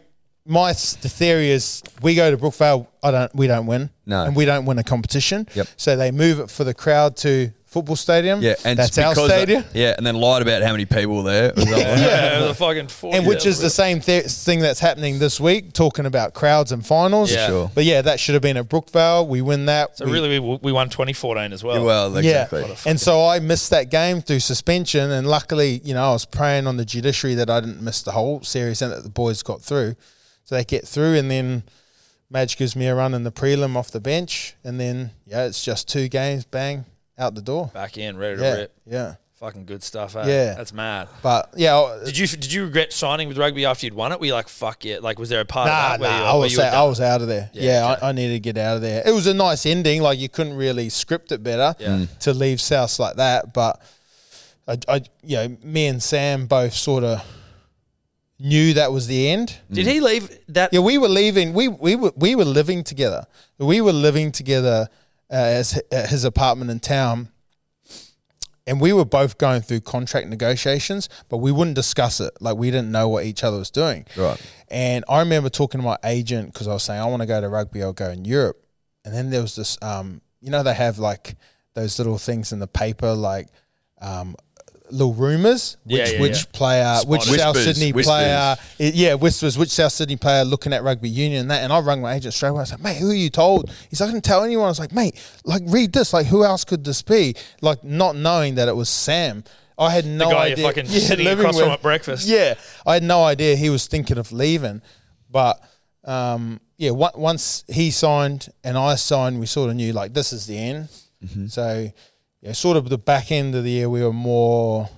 my s- the theory is we go to Brookvale. I don't. We don't win. No. and we don't win a competition. Yep. So they move it for the crowd to football stadium. Yeah, and that's our because- stadium. Yeah, and then lied about how many people were there. It was like, yeah, it was a fucking 40 And which is the same th- thing that's happening this week, talking about crowds and finals. Yeah. Sure. But yeah, that should have been at Brookvale. We win that. So We- really, we, we won 2014 as well. well, exactly. Yeah. And so I missed that game through suspension. And luckily, you know, I was praying on the judiciary that I didn't miss the whole series and that the boys got through. So they get through. And then Madge gives me a run in the prelim off the bench. And then, yeah, it's just two games, bang, out the door. Back in, ready to Yeah. rip. Yeah. Fucking good stuff, eh? Yeah. That's mad. But yeah, I- Did you did you regret signing with rugby after you'd won it? Were you like, fuck it? Like, was there a part Nah, of that where nah, you, I where was you out, I was out of there. Yeah, Yeah, okay. I, I needed to get out of there. It was a nice ending. Like you couldn't really script it better Yeah. Mm. to leave South like that. But I, I, you know, me and Sam both sort of knew that was the end. Did he leave that? Yeah, we were leaving. We we were we were living together. We were living together uh, as at his apartment in town, and we were both going through contract negotiations, but we wouldn't discuss it. Like we didn't know what each other was doing. Right. And I remember talking to my agent because I was saying I want to go to rugby. I'll go in Europe, and then there was this. Um, you know, they have like those little things in the paper, like. Um, Little rumors, which Yeah, yeah, which yeah. player, which Whispers, South Sydney whispers. player, it- yeah, whispers. Which South Sydney player looking at rugby union and that? And I rang my agent straight away. I was like, "Mate, who are you told?" He's like, "I didn't tell anyone." I was like, "Mate, like read this. Like, who else could this be?" Like, not knowing that it was Sam. I had no the guy idea. you're fucking Yeah, sitting living across from with- at breakfast. Yeah, I had no idea he was thinking of leaving, but um, yeah, on- once he signed and I signed, we sort of knew like this is the end. So yeah, sort of the back end of the year, we were more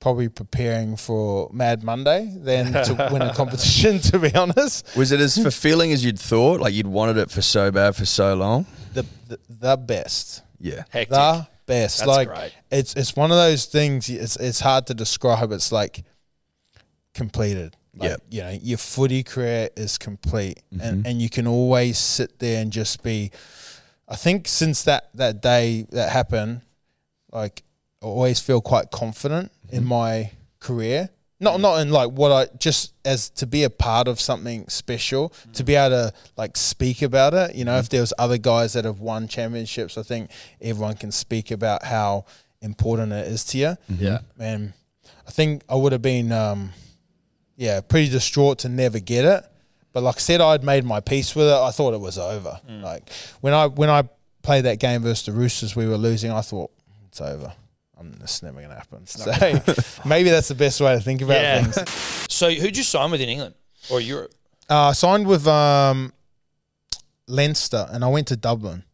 probably preparing for Mad Monday than to win a competition. To be honest, Was it as fulfilling as you'd thought? Like you'd wanted it for so bad for so long? the the, the best. Yeah. Hectic. the best. That's like great. it's it's one of those things. It's it's hard to describe. It's like completed. Like, Yep. you know, your footy career is complete, and mm-hmm. and you can always sit there and just be. I think since that that day that happened, like I always feel quite confident in mm-hmm. my career. Not not in like what I just as to be a part of something special, mm-hmm. to be able to like speak about it. You know, if mm-hmm. there was other guys that have won championships, I think everyone can speak about how important it is to you. Yeah. And I think I would have been, um, yeah, pretty distraught to never get it. But like I said, I'd made my peace with it. I thought it was over. Mm. Like when I when I played that game versus the Roosters, we were losing. I thought it's over. I'm, it's never going to happen. So maybe that's the best way to think about Yeah. things. So who'd you sign with in England or Europe? Uh, I signed with um, Leinster and I went to Dublin.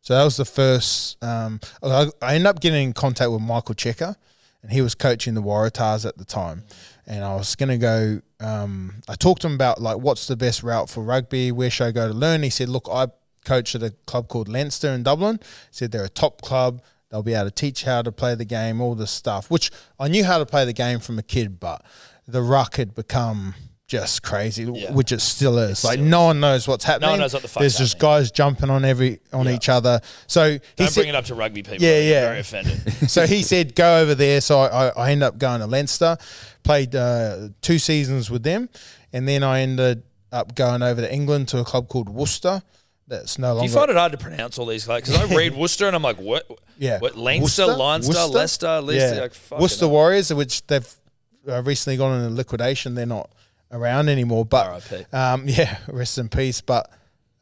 So that was the first. Um, I, I ended up getting in contact with Michael Cheika, and he was coaching the Waratahs at the time. And I was going to go. Um, I talked to him about like what's the best route for rugby. Where should I go to learn? He said, "Look, I coach at a club called Leinster in Dublin." He said they're a top club. They'll be able to teach how to play the game, all this stuff. Which I knew how to play the game from a kid, but the ruck had become just crazy, which it still is. like no one knows what's happening. No one knows what the fuck's There's just happening. guys jumping on every on each other. So he Don't said, bring it up to rugby people. Yeah, yeah. Very offended. so he said go over there. So I, I ended up going to Leinster, played uh, two seasons with them, and then I ended up going over to England to a club called Worcester. That's no Do you find it hard to pronounce all these? Like, because I read Worcester and I'm like, what? Yeah. What? Leinster, Worcester? Leinster, Worcester? Leicester, Leicester. Like, fucking Worcester hell. Warriors, which they've uh, recently gone into liquidation. They're not around anymore. But RIP. um, yeah, rest in peace. But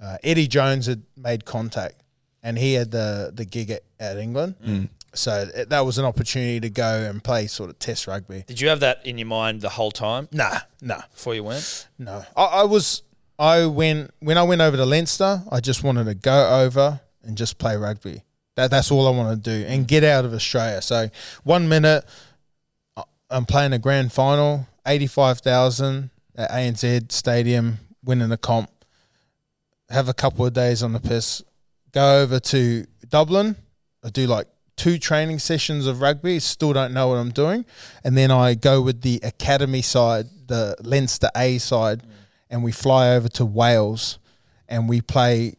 uh, Eddie Jones had made contact, and he had the the gig at, at England. Mm. So it, that was an opportunity to go and play sort of test rugby. Did you have that in your mind the whole time Nah, nah, before you went? no. I, I was I went when I went over to Leinster. I just wanted to go over and just play rugby. That that's all I want to do and get out of Australia. So one minute I- I'm playing a grand final, eighty five thousand at ANZ Stadium, winning a comp. Have a couple of days on the piss. Go over to Dublin. I do like two training sessions of rugby. Still don't know what I'm doing, and then I go with the academy side, the Leinster A side, and we fly over to Wales, and we play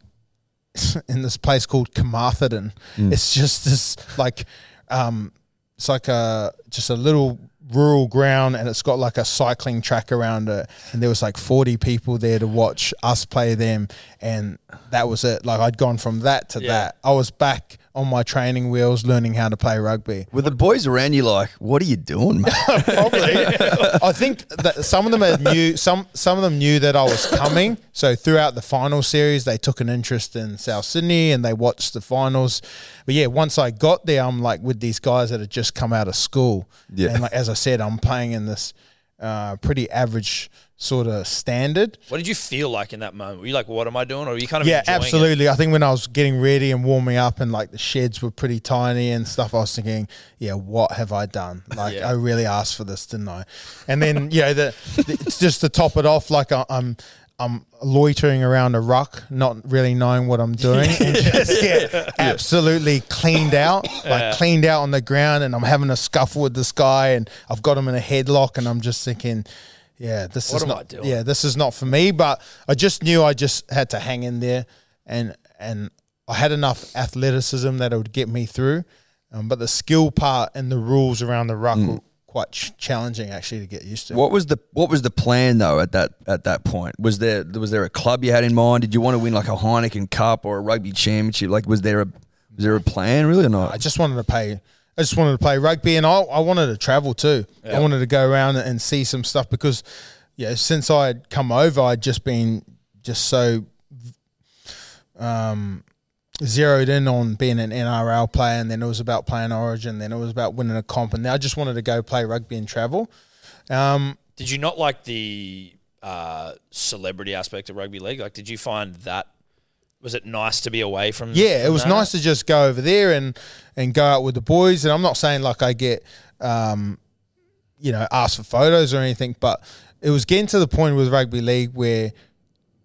in this place called Carmarthen. It's just this like, um, it's like a just a little rural ground, and it's got like a cycling track around it. And there was like forty people there to watch us play them, and that was it. Like I'd gone from that to Yeah. that. I was back on my training wheels, learning how to play rugby. With the boys around you, like, what are you doing, mate? Probably. I think that some of them had knew some some of them knew that I was coming. So throughout the final series, they took an interest in South Sydney and they watched the finals. But yeah, once I got there, I'm like with these guys that had just come out of school. Yeah. And like as I said, I'm playing in this uh, pretty average sort of standard. What did you feel like in that moment? Were you like, "What am I doing?" Or were you kind of Yeah, enjoying it? absolutely. I think when I was getting ready and warming up, and like the sheds were pretty tiny and stuff, I was thinking, yeah, what have I done? Like, Yeah. I really asked for this, didn't I? And then, you know, the, the it's just to top it off, like I, I'm. I'm loitering around a ruck, not really knowing what I'm doing, and just get absolutely cleaned out, like cleaned out on the ground, and I'm having a scuffle with this guy, and I've got him in a headlock, and I'm just thinking, yeah, this What is not, yeah, this is not for me. But I just knew I just had to hang in there, and and I had enough athleticism that it would get me through. Um, but the skill part and the rules around the ruck were quite ch- challenging actually to get used to. What was the what was the plan though at that at that point? Was there was there a club you had in mind? Did you want to win like a Heineken Cup or a rugby championship? Like was there a was there a plan really or not? I just wanted to play. I just wanted to play rugby, and I, I wanted to travel too. I wanted to go around and see some stuff because, yeah, since I had come over, I'd just been just so um, zeroed in on being an NRL player, and then it was about playing Origin, then it was about winning a comp, and now I just wanted to go play rugby and travel. Um, Did you not like the uh, celebrity aspect of rugby league? Like, did you find that was it nice to be away from? Yeah, it was that? nice to just go over there and and go out with the boys. And I'm not saying like I get, um, you know, asked for photos or anything, but it was getting to the point with rugby league where,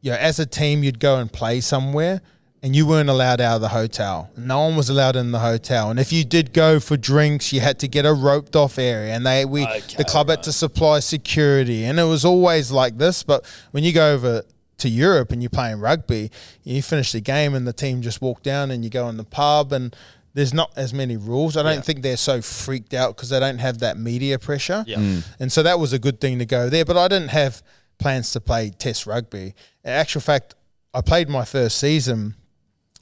you know, as a team you'd go and play somewhere. And you weren't allowed out of the hotel. No one was allowed in the hotel. And if you did go for drinks, you had to get a roped off area. And they we Okay, the club had to supply security. And it was always like this. But when you go over to Europe and you're playing rugby, you finish the game and the team just walk down and you go in the pub and there's not as many rules. I don't think they're so freaked out because they don't have that media pressure. Yeah. And so that was a good thing to go there. But I didn't have plans to play Test rugby. In actual fact, I played my first season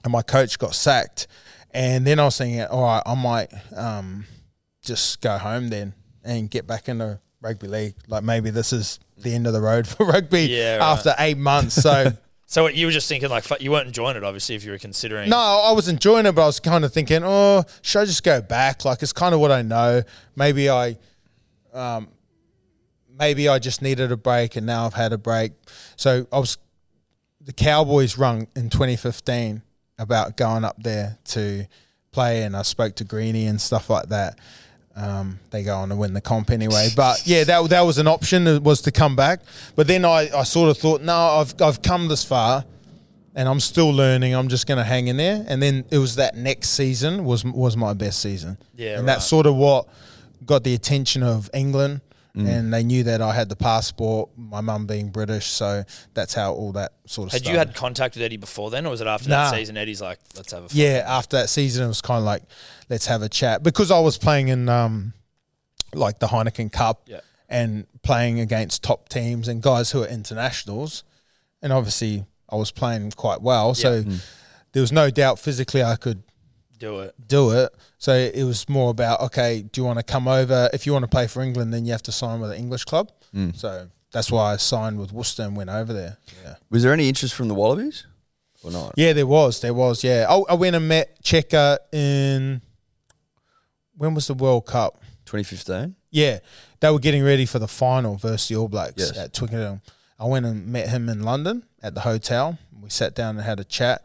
and my coach got sacked. And then I was thinking, all right, I might um, just go home then and get back into rugby league. Like maybe this is the end of the road for rugby Yeah, right. after eight months. So So what, you were just thinking like you weren't enjoying it, obviously, if you were considering. no, I was enjoying it, but I was kind of thinking, oh, should I just go back? Like it's kind of what I know. Maybe I, um, maybe I just needed a break, and now I've had a break. So I was, the Cowboys rung in 2015 about going up there to play, and I spoke to Greeny and stuff like that. Um, they go on to win the comp anyway, but yeah, that that was an option was to come back. But then I, I sort of thought, no, I've I've come this far and I'm still learning. I'm just going to hang in there. And then it was that next season was was my best season. Yeah, and right. that's sort of what got the attention of England. Mm. And they knew that I had the passport, my mum being British, so that's how all that sort of. Had you had contact with Eddie before then, or was it after Nah. that season? Eddie's like, let's have a fun. Yeah, after that season, it was kind of like, let's have a chat because I was playing in um, like the Heineken Cup Yeah. and playing against top teams and guys who are internationals, and obviously I was playing quite well, so there was no doubt physically I could do it. do it. So it was more about okay, do you want to come over? If you want to play for England, then you have to sign with an English club. Mm. So that's why I signed with Worcester and went over there. Yeah. Was there any interest from the Wallabies or not? Yeah, there was. There was. Yeah. I, I went and met Cheika in. When was the World Cup? 2015. Yeah, they were getting ready for the final versus the All Blacks Yes. at Twickenham. I went and met him in London at the hotel. We sat down and had a chat,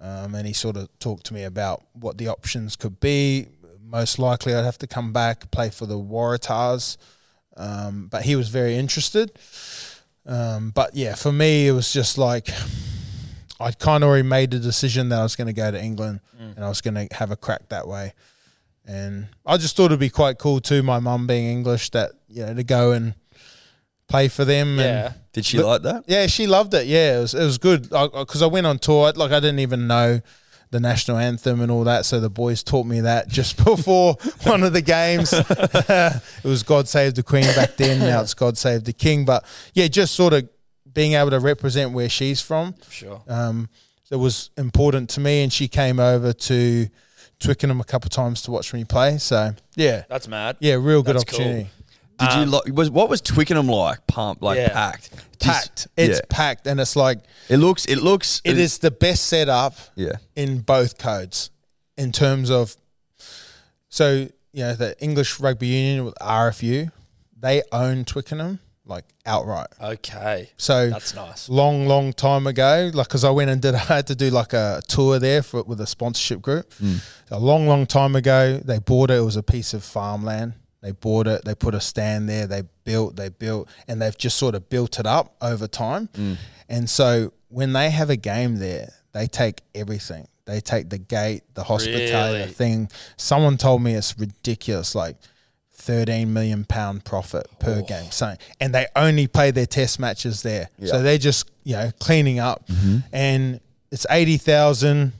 um, and he sort of talked to me about what the options could be. Most likely, I'd have to come back play for the Waratahs, um, but he was very interested. Um, but yeah, for me, it was just like I'd kind of already made the decision that I was going to go to England and I was going to have a crack that way. And I just thought it'd be quite cool too. My mum being English, that you know, to go and play for them. Yeah. And Did she Look- like that? yeah, she loved it. Yeah, it was it was good because I, went on tour. Like I didn't even know the national anthem and all that. So the boys taught me that just before one of the games. it was God Save the Queen back then. Now it's God Save the King. But yeah, just sort of being able to represent where she's from Sure. um, that was important to me. And she came over to Twickenham a couple of times to watch me play. So yeah, That's mad. yeah, real good That's cool. Opportunity. Did Um, you like? Was what was Twickenham like? Pump like Yeah. packed, Just- Packed. It's yeah. packed, and it's like It looks. It looks. it is the best setup Yeah. in both codes in terms of so you know the English Rugby Union with RFU, they own Twickenham like outright. Okay. So That's nice. long, long time ago. Like, because I went and did, I had to do like a tour there for with a sponsorship group. A long, long time ago, they bought it. It was a piece of farmland. They bought it. They put a stand there. They built. They built, and they've just sort of built it up over time. Mm. And so when they have a game there, they take everything. They take the gate, the hospitality Really? thing. Someone told me it's ridiculous. Like. 13 million pound profit per game. So, and they only play their test matches there. So they're just, you know, cleaning up mm-hmm. and it's 80,000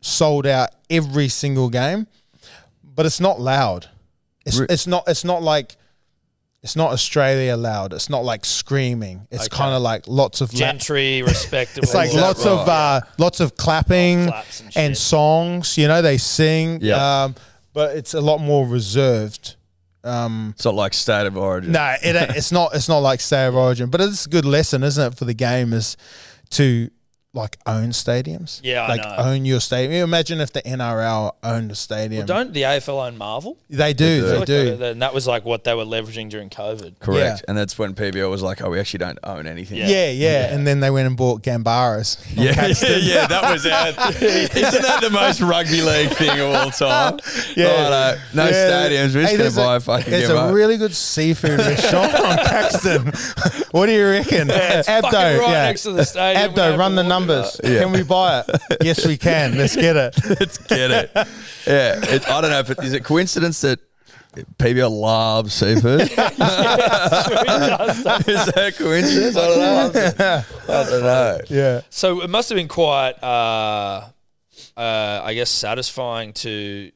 sold out every single game, but it's not loud. It's, Re- it's not, it's not like, it's not Australia loud. It's not like screaming. It's Okay. kind of like lots of la- Gentry, respectable. it's like that lots of uh, lots of clapping Claps and and, shit. songs. You know, they sing. Yeah. Um, but it's a lot more reserved. Um, It's not like state of origin. no, it, ain't- it's not. It's not like State of Origin, but it's a good lesson, isn't it, for the game is to like own stadiums. Yeah, I like know. own your stadium. You imagine if the NRL owned a stadium. Don't the AFL own Marvel? they do? I feel They like do. they- And that was like what they were leveraging during COVID. Correct. Yeah. And that's when PBL was like, "Oh, we actually don't own anything." Yeah. yeah, yeah, And then they went and bought Gambaro's. Yeah, yeah, yeah, that was our. Isn't that the most rugby league thing of all time? Yeah. Oh, uh, no, no Yeah. stadiums. We're just Hey, going there's to buy a, a fucking There's game. a really good seafood restaurant on Caxton. what do you reckon? it's Abdo, right yeah. next to the stadium. Abdo, run the walk numbers. Yeah. Can we buy it? yes, we can. Let's get it. Let's get it. Yeah, it, I don't know if it is it coincidence that PBL loves seafood. is that coincidence? I don't know. I don't know. Yeah. So it must have been quite, uh, uh, I guess, satisfying to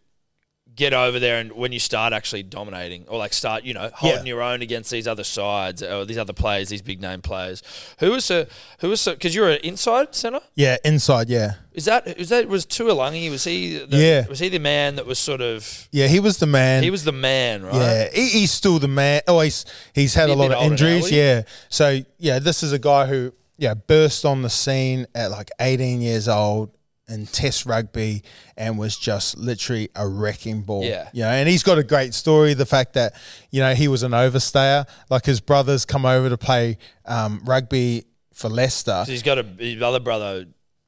get over there and when you start actually dominating or like start, you know, holding Yeah. your own against these other sides or these other players, these big name players. Who was so? Who was so? Because you're an inside center. Yeah, inside, yeah. Is that is that was Tuilagi? Was he? The, Yeah. Was he the man that was sort of? Yeah, he was the man. He was the man, right? Yeah, he, he's still the man. Oh, he's he's had a a lot of older now, injuries. Yeah, so yeah, this is a guy who yeah burst on the scene at like 18 years old in Test rugby and was just literally a wrecking ball. Yeah. you know, and he's got a great story. The fact that you know he was an overstayer, like his brothers come over to play um, rugby for Leicester. He's got a his other brother,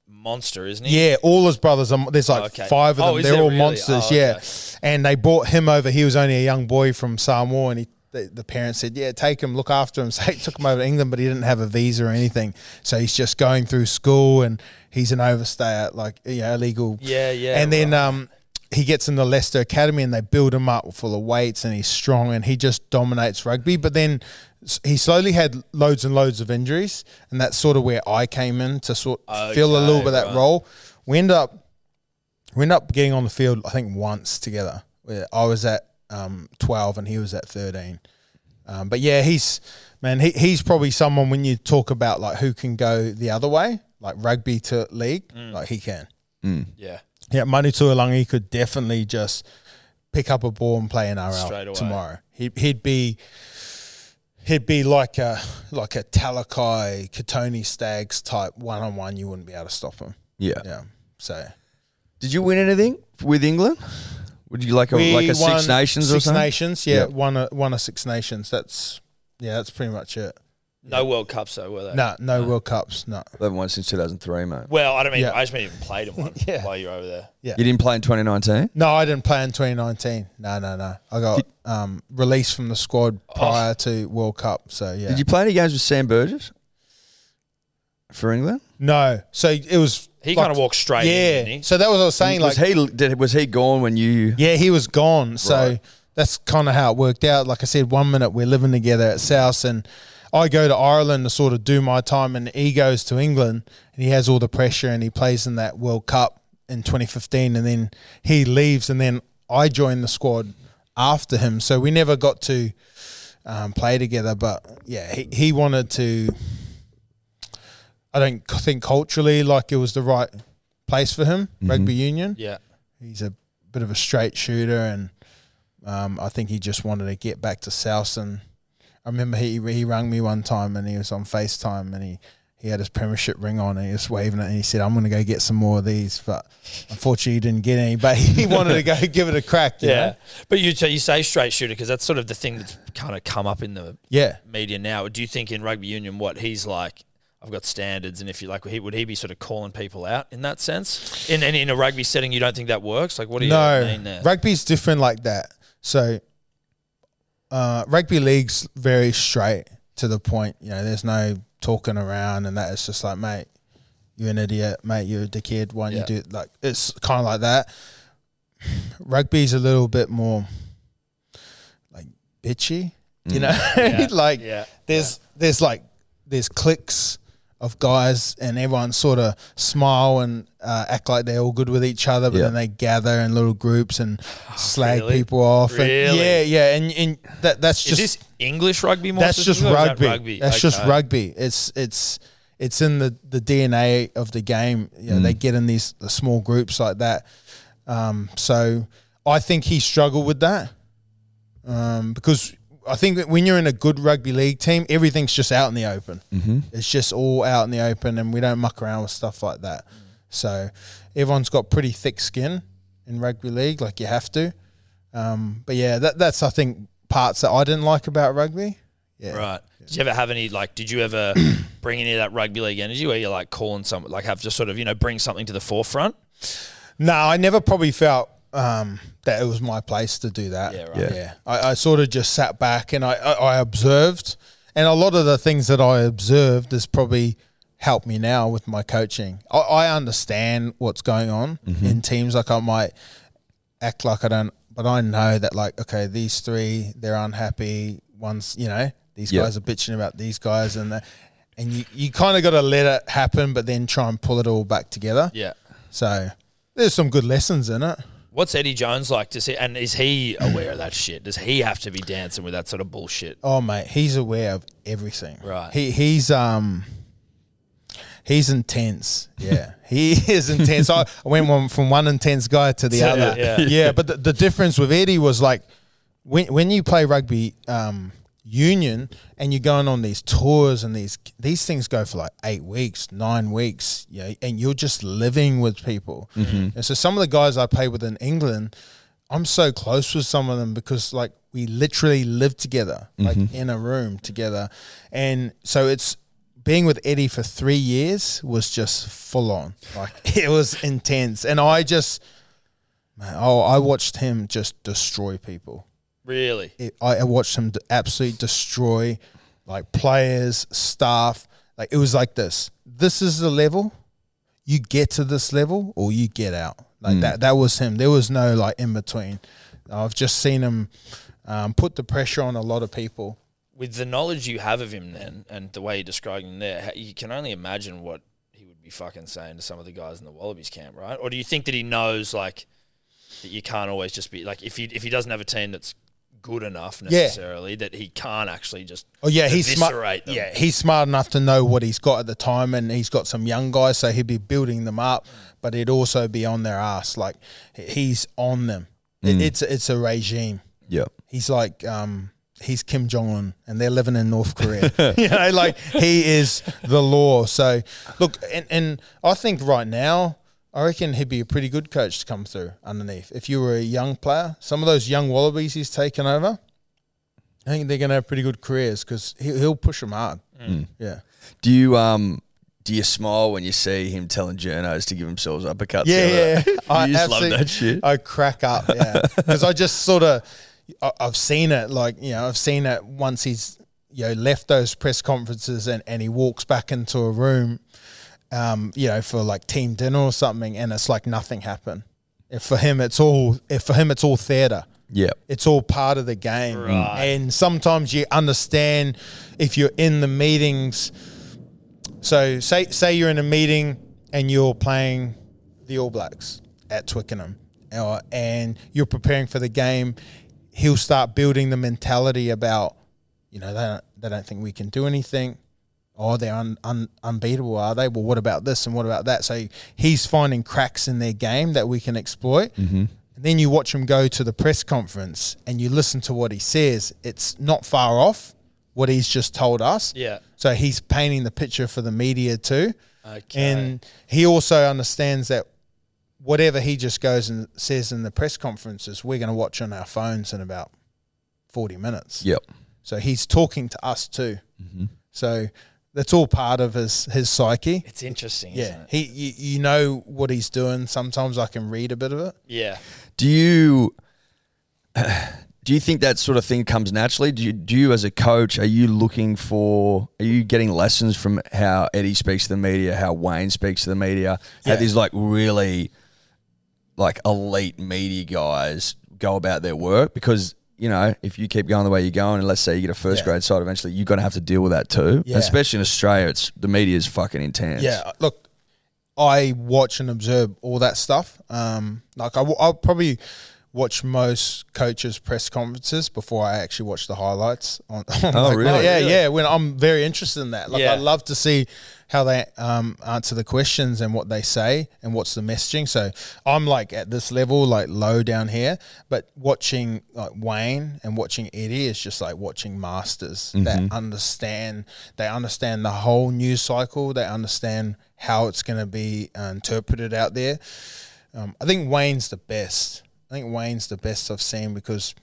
monster, isn't he? Yeah, all his brothers. Are, there's like Okay. five of Oh, them. is They're all really? monsters. Oh, Yeah, okay. and they brought him over. He was only a young boy from Samoa, and he. The, the parents said, "Yeah, take him, look after him." So he took him over to England, but he didn't have a visa or anything. So he's just going through school, and he's an overstayer, like you know, illegal. Yeah, yeah, And then um, he gets in the Leicester Academy, and they build him up full of weights, and he's strong, and he just dominates rugby. But then he slowly had loads and loads of injuries, and that's sort of where I came in to sort of fill a little bit of that right. role. We end up we end up getting on the field, I think once together. Where I was at um, twelve and he was at thirteen. Um, but yeah, he's man, he, he's probably someone when you talk about like who can go the other way, like rugby to league, Mm. like he can. yeah. Yeah, Manu Tuilagi could definitely just pick up a ball and play in Straight away. RL tomorrow. He, he'd be he'd be like a like a Talakai Kotoni Staggs type one on one. You wouldn't be able to stop him. Yeah. Yeah. So Did you win anything with England? Would you like a We like a Six Nations or Six something? Nations, yeah, Yeah. one a one a Six Nations. That's yeah, that's pretty much it. No World Cups though, were they? No, no World Cups, no. They haven't won since 2003, mate. Well, I don't mean. Yeah. I just mean even played in one Yeah. while you're over there. Yeah. You didn't play in 2019? No, I didn't play in 2019. No, no, no. I got um, released from the squad prior to World Cup. So yeah. Did you play any games with Sam Burgess for England? No. So it was. He like- kind of walked straight in, Yeah. didn't he? So that was what I was saying. was like, he did, was he gone when you? yeah, he was gone. So Right. that's kind of how it worked out. Like I said, one minute we're living together at South, and I go to Ireland to sort of do my time, and he goes to England, and he has all the pressure, and he plays in that World Cup in 2015, and then he leaves, and then I join the squad after him. So we never got to um, play together, but yeah, he, he wanted to. I don't think culturally like it was the right place for him, rugby union. Yeah. He's a bit of a straight shooter, and um, I think he just wanted to get back to Southern. I remember he he rang me one time and he was on FaceTime and he. He had his premiership ring on and he was waving it and he said, I'm going to go get some more of these. But unfortunately, he didn't get any. But he wanted to go give it a crack. you Yeah, know? but you you say straight shooter because that's sort of the thing that's kind of come up in the Yeah. media now. Do you think in rugby union what he's like? I've got standards, and if you like, he would he be sort of calling people out in that sense? In in, in a rugby setting, you don't think that works? Like, what do you no, mean there? rugby's different like that. So, uh, rugby league's very straight to the point. You know, there's no talking around and that. It's just like, mate, you're an idiot, mate. You're a dickhead. Why don't Yeah. you do like? It's kind of like that. Rugby's a little bit more like bitchy. You know, Yeah, like yeah, there's there's like there's cliques of guys and everyone sort of smile and uh, act like they're all good with each other, but Yeah. then they gather in little groups and slag really? people off. And yeah, yeah, and, and that that's Is just this English rugby? More that's just specifically, or is that rugby. That's just rugby. It's it's it's in the, the DNA of the game. You know, They Mm. get in these the small groups like that. Um, so I think he struggled with that um, because I think that when you're in a good rugby league team, everything's just out in the open. Mm-hmm. It's just all out in the open, and we don't muck around with stuff like that. So everyone's got pretty thick skin in rugby league, like you have to. Um, but yeah, that, that's I think parts that I didn't like about rugby. Yeah. Right. Did you ever have any like? Did you ever bring any of that rugby league energy where you're like calling some like have just sort of you know bring something to the forefront? No, I never probably felt um, that it was my place to do that. Yeah, right. Yeah. Yeah, I, I sort of just sat back and I, I, I observed, and a lot of the things that I observed has probably helped me now with my coaching. I, I understand what's going on in teams. Like I might act like I don't, but I know that like okay, these three they're unhappy. One's you know these Yeah. guys are bitching about these guys and. The, and you, you kind of got to let it happen, but then try and pull it all back together. Yeah. So there's some good lessons in it. What's Eddie Jones like to see? And is he aware of that shit? Does he have to be dancing with that sort of bullshit? Oh mate, he's aware of everything. Right. He he's um he's intense. Yeah. he is intense. I went from one intense guy to the Yeah, other. yeah. Yeah. but the, the difference with Eddie was like when when you play rugby um union and you're going on these tours and these these things go for like eight weeks, nine weeks, yeah, and you're just living with people. Mm-hmm. And so some of the guys I play with in England, I'm so close with some of them because like we literally live together, like mm-hmm. in a room together. And so it's being with Eddie for three years was just full on. Like it was intense. And I just man, oh I watched him just destroy people Really? it, I I watched him absolutely destroy like players, staff. Like it was like this. This is the level. You get to this level or you get out. Like that. That was him. There was no like in between. I've just seen him um, put the pressure on a lot of people. With the knowledge you have of him, then, and the way you're describing him there, you can only imagine what he would be fucking saying to some of the guys in the Wallabies camp, right? Or do you think that he knows like that you can't always just be like if he if he doesn't have a team that's good enough Yeah. necessarily that he can't actually just Oh yeah, he's smart. them. Yeah, he's smart enough to know what he's got at the time, and he's got some young guys, so he'd be building them up, but he'd also be on their ass. Like he's on them. It, it's it's a regime. yeah He's like um he's Kim Jong Un and they're living in North Korea. you know, like he is the law. So look, and, and I think right now, I reckon he'd be a pretty good coach to come through underneath. If you were a young player, some of those young wallabies he's taken over, I think they're going to have pretty good careers because he, he'll push them hard. Yeah. Do you um do you smile when you see him telling journos to give themselves uppercuts? Yeah, the yeah. other- I just love absolutely- that shit. I crack up, yeah, because I just sort of, I've seen it. Like you know, I've seen it once he's you know left those press conferences and and he walks back into a room, um, you know, for like team dinner or something, and it's like nothing happened. If for him, it's all. If for him, it's all theatre Yeah, it's all part of the game. Right. And sometimes you understand if you're in the meetings. So say say you're in a meeting and you're playing the All Blacks at Twickenham, uh, and you're preparing for the game. He'll start building the mentality about, you know, they don't, they don't think we can do anything. Oh, they're un, un, unbeatable, are they? Well, what about this and what about that? So he's finding cracks in their game that we can exploit. Mm-hmm. and then you watch him go to the press conference and you listen to what he says, it's not far off what he's just told us. Yeah. So he's painting the picture for the media too. Okay. And he also understands that whatever he just goes and says in the press conferences, we're going to watch on our phones in about 40 minutes. Yep. So he's talking to us too. Mm-hmm. So that's all part of his, his psyche. it's interesting, Yeah. isn't it? He, you, you know what he's doing. Sometimes I can read a bit of it. Yeah. Do you do you think that sort of thing comes naturally? Do you, do you as a coach are you looking for are you getting lessons from how Eddie speaks to the media, how Wayne speaks to the media? How these like really like elite media guys go about their work because you know, if you keep going the way you're going, and let's say you get a first Yeah. grade side, eventually you're going to have to deal with that too. Yeah. Especially in Australia, it's the media is fucking intense. Yeah, look, I watch and observe all that stuff. Um, like I, will probably watch most coaches' press conferences before I actually watch the highlights. On, on Oh, like, really? Yeah, Really? yeah. When I'm very interested in that, like Yeah. I love to see how they um, answer the questions and what they say and what's the messaging. So I'm like at this level, like low down here, but watching like Wayne and watching Eddie is just like watching masters that understand. They understand the whole news cycle. They understand how it's going to be uh, interpreted out there. Um, I think Wayne's the best. I think Wayne's the best I've seen because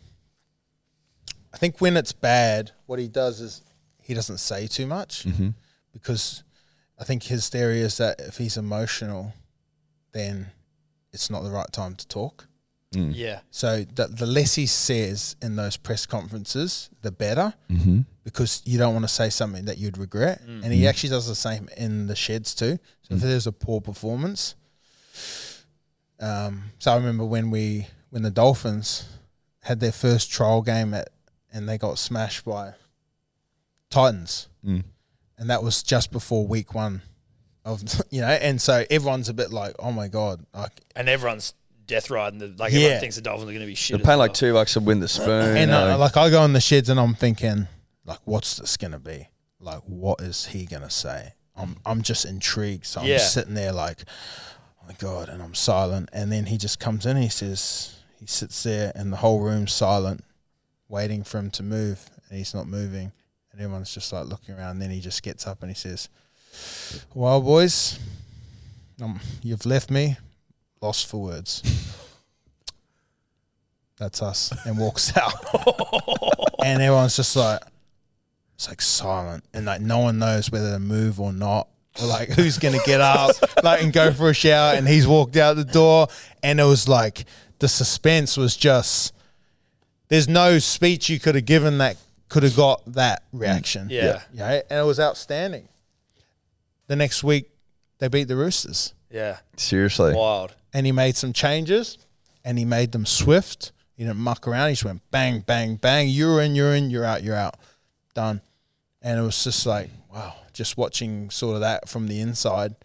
I think when it's bad, what he does is he doesn't say too much mm-hmm. because I think his theory is that if he's emotional, then it's not the right time to talk. Mm. Yeah. So the, the less he says in those press conferences, the better, Mm-hmm. because you don't want to say something that you'd regret. Mm. And he mm-hmm. actually does the same in the sheds too. So if mm. there's a poor performance, um, so I remember when we when the Dolphins had their first trial game at and they got smashed by Titans, Mm. and that was just before week one of you know, and so everyone's a bit like, oh my god, like And everyone's death riding. The, like Yeah. everyone thinks the Dolphins are going to be shit. They're as paying well. like two bucks to win the spoon. And you uh, know. like I go in the sheds and I'm thinking, like, what's this gonna be? Like, what is he gonna say? I'm I'm just intrigued. So I'm Yeah. sitting there like, my god, and I'm silent. And then he just comes in. And he says he sits there, and the whole room's silent, waiting for him to move, and he's not moving. And everyone's just like looking around. And then he just gets up and he says, "Well, boys, um, you've left me lost for words." That's us, and walks out and everyone's just like it's like silent and like no one knows whether to move or not like who's gonna get up like and go for a shower and he's walked out the door and it was like the suspense was just there's no speech you could have given that could have got that reaction Yeah. yeah and it was outstanding the next week they beat the roosters Yeah. Seriously. Wild. and he made some changes and he made them swift. He didn't muck around. He just went bang, bang, bang. You're in, you're in, you're out, you're out. Done. And it was just like, wow, just watching sort of that from the inside.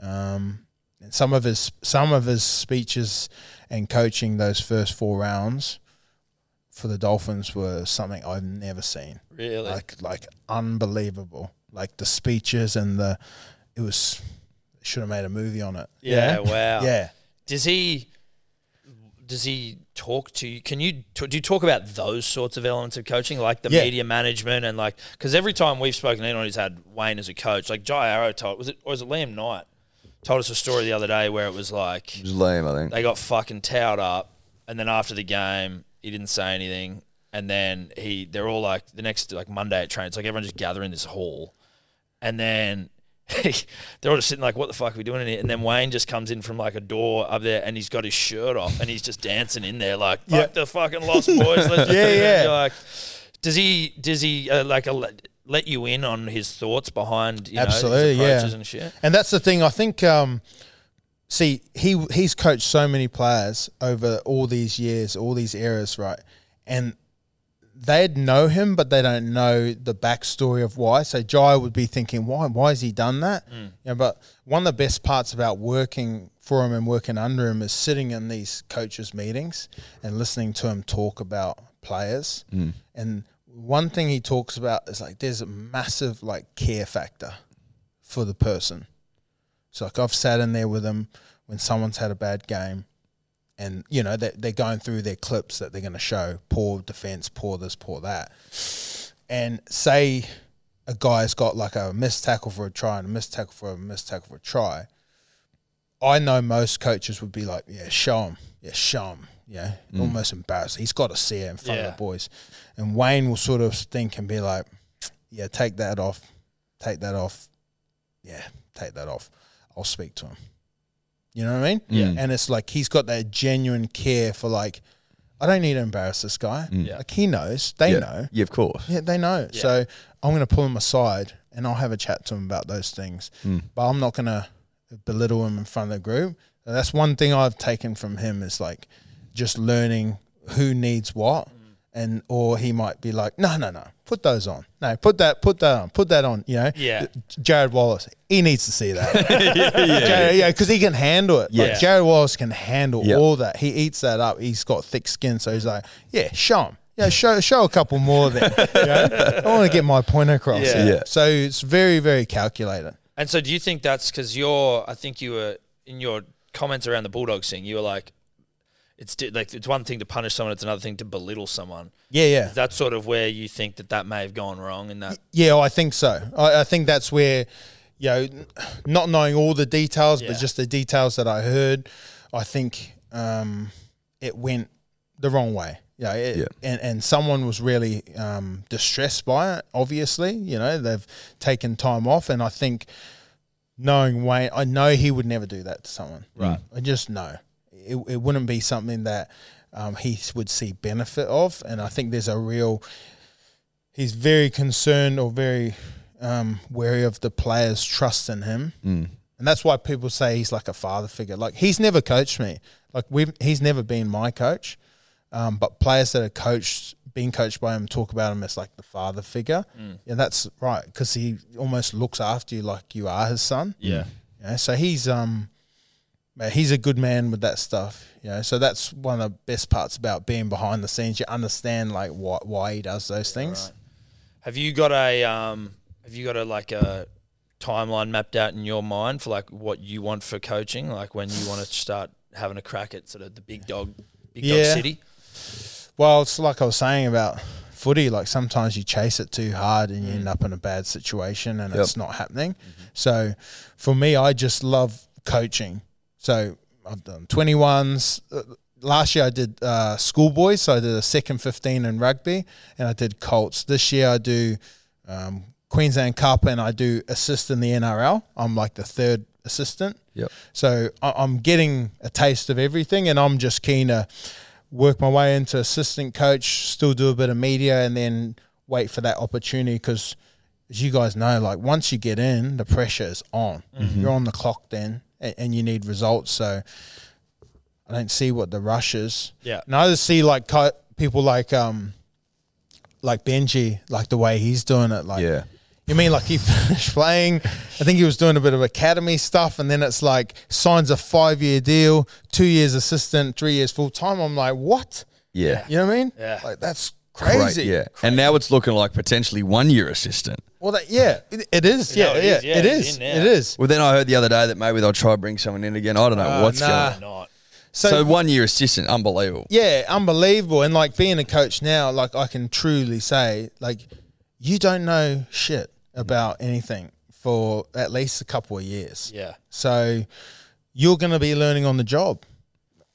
Um, and some of his some of his speeches and coaching those first four rounds for the Dolphins were something I've never seen. Really. Like like unbelievable. Like the speeches and the it was should have made a movie on it. yeah. Wow. Yeah. Does he? Does he talk to you? Can you do you talk about those sorts of elements of coaching, like the Yeah. media management and like because every time we've spoken to anyone who's had Wayne as a coach, like Jai Arrow told was it or was it Liam Knight told us a story the other day where it was like It was lame, I think. they got fucking towed up, and then after the game, he didn't say anything, and then he they're all like the next like Monday at train, it's like everyone just gather in this hall, and then. they're all just sitting like, what the fuck are we doing in here? And then Wayne just comes in from like a door up there and he's got his shirt off and he's just dancing in there like, fuck Yeah. the fucking lost boys. Let's just Yeah, do it." yeah. Like, does he, does he uh, like uh, let you in on his thoughts behind, you know, Absolutely, his yeah. and shit? And that's the thing. I think. Um, see, he he's coached so many players over all these years, all these eras, right? And they'd know him, but they don't know the backstory of why. So Jai would be thinking, why? Why has he done that? Mm. Yeah, but one of the best parts about working for him and working under him is sitting in these coaches' meetings and listening to him talk about players. Mm. And one thing he talks about is like there's a massive like care factor for the person. So like I've sat in there with him when someone's had a bad game, and you know they they're going through their clips that they're going to show poor defense, poor this, poor that, and say a guy's got like a missed tackle for a try and a missed tackle for a missed tackle for a try. I know most coaches would be like, yeah, show him, yeah, show him, yeah, mm. almost embarrassed. He's got to see it in front Yeah. of the boys, and Wayne will sort of think and be like, yeah, take that off, take that off, yeah, take that off. I'll speak to him. You know what I mean? Yeah. Mm. And it's like he's got that genuine care for like, I don't need to embarrass this guy. Mm. Yeah. Like he knows, they yeah. know. Yeah, of course. Yeah, they know. Yeah. So I'm going to pull him aside and I'll have a chat to him about those things. Mm. But I'm not going to belittle him in front of the group. That's one thing I've taken from him is like just learning who needs what. And or he might be like, no, no, no, put those on. No, put that, put that on, put that on. You know, Yeah. Jarrod Wallace, he needs to see that. yeah, yeah, because he can handle it. Yeah. Like Jarrod Wallace can handle Yeah. all that. He eats that up. He's got thick skin, so he's like, yeah, show him. Yeah, show show a couple more then. you know? I want to get my point across. Yeah. Yeah. So it's very very calculated. And so, do you think that's because you're? I think you were in your comments around the Bulldogs thing. You were like, it's di- like it's one thing to punish someone; it's another thing to belittle someone. Yeah, yeah. Is that sort of where you think that that may have gone wrong? In that, Yeah, I think so. I, I think that's where, you know, not knowing all the details, Yeah. but just the details that I heard, I think um, it went the wrong way. Yeah, it, Yeah. And, and someone was really um, distressed by it, obviously. You know, they've taken time off. And I think knowing Wayne, I know he would never do that to someone. Right. I just know. It, it wouldn't be something that um, he would see benefit of. And I think there's a real he's very concerned or very um, wary of the players' trust in him, Mm. and that's why people say he's like a father figure. Like he's never coached me. Like we've he's never been my coach, um, but players that are coached, being coached by him, talk about him as like the father figure. Yeah, that's right because he almost looks after you like you are his son. yeah, You know, so he's um, man, he's a good man with that stuff. You know, so that's one of the best parts about being behind the scenes. You understand like why why he does those things. right. Have you got a um? Have you got a like a timeline mapped out in your mind for like what you want for coaching? Like when you want to start having a crack at sort of the big dog, big dog city. Well, it's like I was saying about footy. Like sometimes you chase it too hard and you end up in a bad situation and Yep. it's not happening. So for me, I just love coaching. So I've done 21s. Uh, Last year I did uh, schoolboys, so I did a second 15 in rugby, and I did Colts. This year I do um, Queensland Cup and I do assist in the NRL. I'm like the third assistant. Yep. So I- I'm getting a taste of everything, and I'm just keen to work my way into assistant coach, still do a bit of media, and then wait for that opportunity. Because as you guys know, like once you get in, the pressure is on. You're on the clock then, and, and you need results. So I don't see what the rush is. Yeah. And I just see like people like um like Benji, like the way he's doing it. Like Yeah. you mean like he finished playing? I think he was doing a bit of academy stuff, and then it's like signs a five year deal, two years assistant, three years full time. I'm like, what? Yeah. You know what I mean? Yeah. Like that's Great, crazy. yeah. And now it's looking like potentially one year assistant. Well, that, yeah, it, it is. No, Yeah, it yeah, is, yeah, it's is. in now. It is. Well, then I heard the other day that maybe they'll try to bring someone in again. I don't know Uh, what's nah. going. on. So, So, one year assistant, unbelievable. yeah, unbelievable. And like being a coach now, like I can truly say, like you don't know shit about anything for at least a couple of years. Yeah. So you're going to be learning on the job.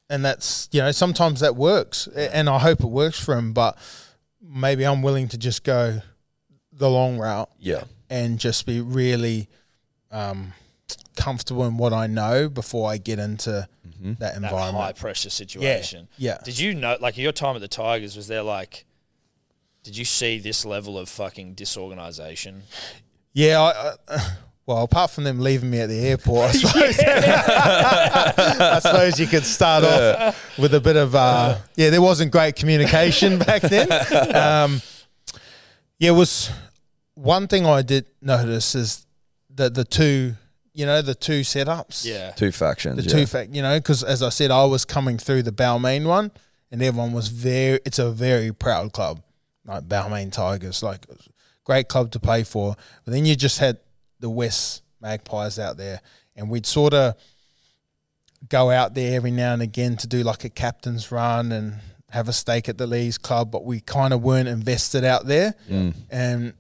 And that's, you know, sometimes that works. And I hope it works for him, but maybe I'm willing to just go the long route Yeah. and just be really um, comfortable in what I know before I get into that That environment. high pressure situation. yeah. Did you know, like, your time at the Tigers, was there like, did you see this level of fucking disorganization? Yeah, I, I, well, apart from them leaving me at the airport, I suppose, I suppose you could start off with a bit of uh, yeah. There wasn't great communication back then. Um, yeah, it was one thing I did notice is that the two, you know, the two setups. Yeah. Two factions. the yeah. two fact, you know, because as I said, I was coming through the Balmain one, and everyone was very. It's a very proud club, like Balmain Tigers, like great club to play for. But then you just had the Wests Magpies out there, and we'd sort of go out there every now and again to do like a captain's run and have a stake at the Lees Club, but we kind of weren't invested out there. And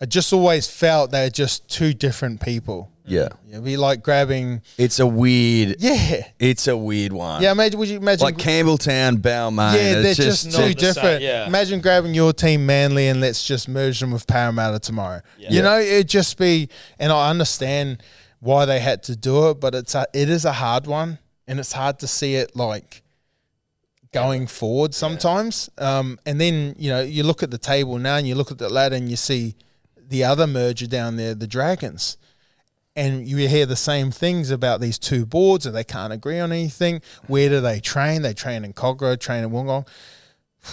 I just always felt they're just two different people. Yeah. It'd be like grabbing, It's a weird. yeah, It's a weird one. yeah. Imagine, would you imagine? Like Campbelltown, Balmain. yeah, they're it's just, just, not too the same, different. yeah. Imagine grabbing your team Manly and let's just merge them with Parramatta tomorrow. Yeah. You know, it'd just be. And I understand why they had to do it, but it's a, it is a hard one, and it's hard to see it like going forward sometimes. Um, and then you know you look at the table now, and you look at the ladder, and you see the other merger down there, the Dragons. And you hear the same things about these two boards, and they can't agree on anything. Where do they train? They train in Kogarah, train in Wollongong.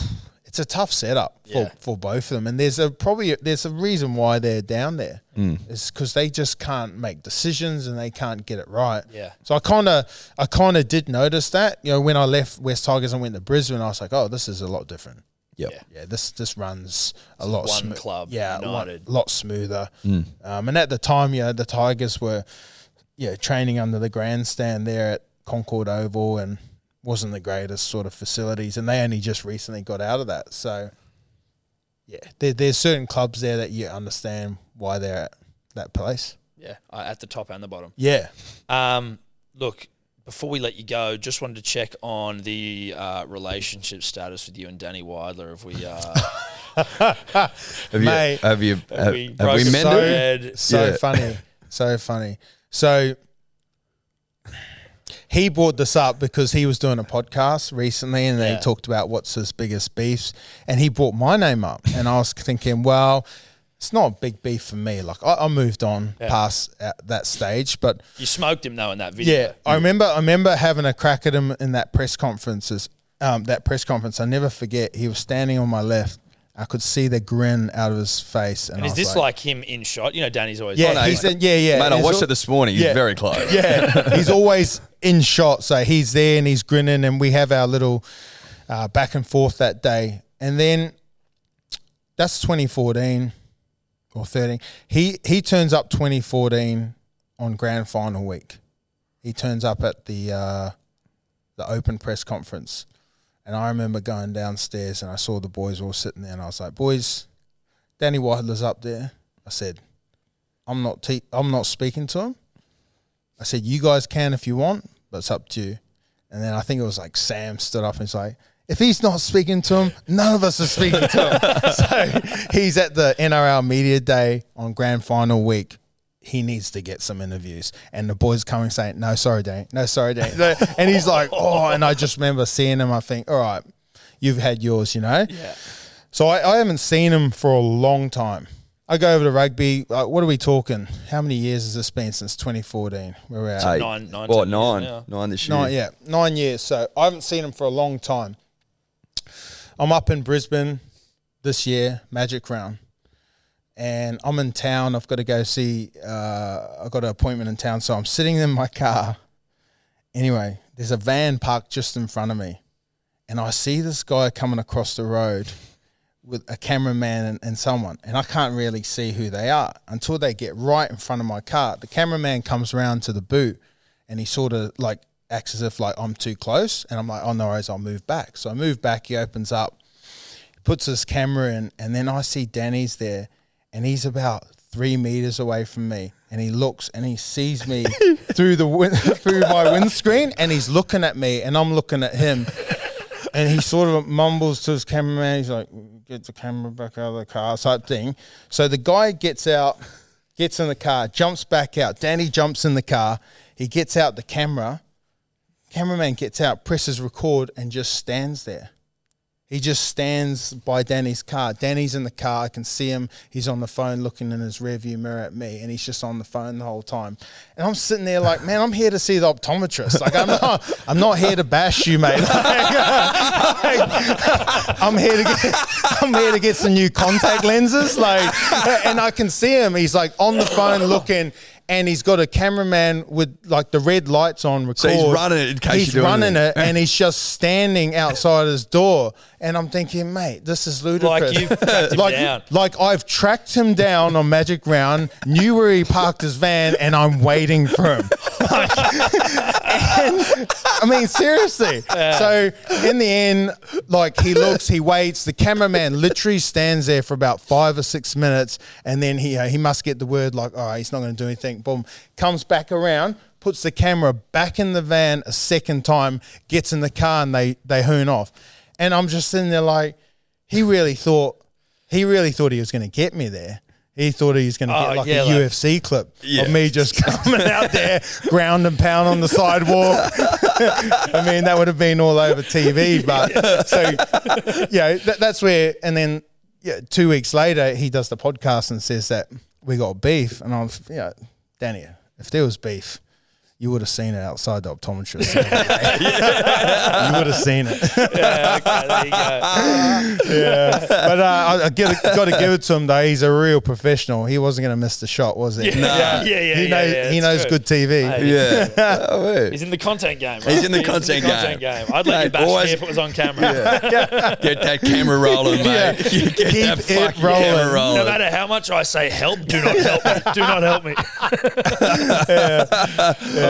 It's a tough setup for, Yeah. for both of them, and there's a probably there's a reason why they're down there. Mm. It's because they just can't make decisions and they can't get it right. Yeah. So I kind of I kind of did notice that. You know, when I left Wests Tigers and went to Brisbane, I was like, oh, this is a lot different. Yep. Yeah. Yeah, this this runs a lot one smo- club, Yeah, a lot, lot smoother. Um, and at the time, you know, the Tigers were yeah training under the grandstand there at Concord Oval and wasn't the greatest sort of facilities, and they only just recently got out of that. So yeah, there, there's certain clubs there that you understand why they're at that place. Yeah, uh, at the top and the bottom. Yeah, Um, look, before we let you go, just wanted to check on the uh, relationship status with you and Danny Weidler. Have we, uh, Have you? Have you? have Have, we have we mended? bread? So Yeah. funny. So funny. So he brought this up because he was doing a podcast recently and Yeah. they talked about what's his biggest beefs. And he brought my name up. And I was thinking, well, it's not a big beef for me. Like I, I moved on Yeah. past at that stage. But You smoked him though in that video. yeah, I remember. I remember having a crack at him in that press conferences. Um, that press conference, I never forget. He was standing on my left. I could see the grin out of his face. And, And is this like, him in shot? You know, Danny's always yeah, no, he's he's- in, yeah, yeah. Mate, I watched al- it this morning. He's Yeah. very close. Yeah, he's always in shot, so he's there and he's grinning, and we have our little uh, back and forth that day, and then that's 2014 or 13. He he turns up 2014 on grand final week. He turns up at the uh, the open press conference, and I remember going downstairs and I saw the boys all sitting there, and I was like, "Boys, Danny Weidler's up there." I said, "I'm not te- I'm not speaking to him." I said, "You guys can if you want, but it's up to you." And then I think it was like Sam stood up and was like, "If he's not speaking to him, none of us are speaking to him." so he's at the NRL media day on grand final week. He needs to get some interviews, and the boys coming saying, "No, sorry, Dan. No, sorry, Dan." No, and he's like, "Oh," and I just remember seeing him. I think, "All right, you've had yours," you know. Yeah. So I, I haven't seen him for a long time. I go over to rugby. Like, what are we talking? How many years has this been since 2014? Where we're at? Eight. Nine- nine, What, years nine? Nine this year. Nine, yeah, nine years. So I haven't seen him for a long time. I'm up in Brisbane this year, Magic Round, and I'm in town. I've got to go see. Uh, I've got an appointment in town, so I'm sitting in my car. Anyway, there's a van parked just in front of me, and I see this guy coming across the road with a cameraman and, and someone, and I can't really see who they are until they get right in front of my car. The cameraman comes around to the boot, and he sort of like acts as if like I'm too close, and I'm like, oh no worries, I'll move back. So I move back. He opens up, puts his camera in, and then I see Danny's there, and he's about three meters away from me, and he looks and he sees me through the win- through my windscreen, and he's looking at me, and I'm looking at him, and he sort of mumbles to his cameraman. He's like, "Get the camera back out of the car," type thing. So the guy gets out, gets in the car, jumps back out. Danny jumps in the car. He gets out the camera. Cameraman gets out, presses record, and just stands there. He just stands by Danny's car. Danny's in the car. I can see him. He's on the phone looking in his rearview mirror at me, and he's just on the phone the whole time. And I'm sitting there like, man, I'm here to see the optometrist. Like, I'm not, I'm not here to bash you, mate. Like, I'm here to get, I'm here to get some new contact lenses. Like, and I can see him. He's like on the phone looking. And he's got a cameraman with like the red lights on record. So he's running it in case He's you do running anything. it, and he's just standing outside his door. And I'm thinking, mate, this is ludicrous. Like you've tracked him like, down. like I've tracked him down on Magic Round, knew where he parked his van, and I'm waiting for him. I mean, seriously. So in the end, like he looks, he waits. The cameraman literally stands there for about five or six minutes, and then he uh, he must get the word like, all right, he's not going to do anything. Boom, comes back around, puts the camera back in the van a second time, gets in the car, and they they hoon off. And I'm just sitting there like, he really thought, he really thought he was going to get me there. He thought he was going to Oh, get like yeah, a like- UFC clip of me just coming out there, ground and pound on the sidewalk. I mean, that would have been all over TV. But so, yeah, that, that's where. And then, yeah, two weeks later, he does the podcast and says that we got beef. And I'm, yeah, Danny, if there was beef, you would have seen it outside the optometrist. you would have seen it. yeah, okay, there you go. yeah, but uh, I, I got to give it to him though. He's a real professional. He wasn't going to miss the shot, was he? Yeah, yeah, yeah, He yeah, knows. yeah, he knows good TV. Hey, Yeah. Oh. He's in the content game. Right? He's in the content game. game. I'd let Hey, you bash boys. me if it was on camera. Get that camera rolling, mate. Yeah. You Get Keep that it fucking rolling. camera No matter how much I say help, do not help me. Do not help me.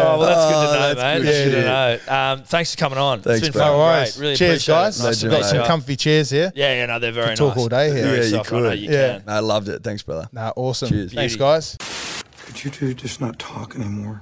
Oh, well, that's good to know, that's mate. good That's good to know. Um, thanks for coming on. Thanks, it's been bro. fun. No worries. Great. Really Cheers, appreciate guys. it. Nice to Legend, meet Got some you. comfy chairs here. Yeah, yeah, no, they're very Could talk nice. all day here. Very Yeah, you soft. I know could. you Yeah. can. I loved it. Thanks, brother. Nah, awesome. Cheers. Thanks, Beauty. guys. Could you two just not talk anymore?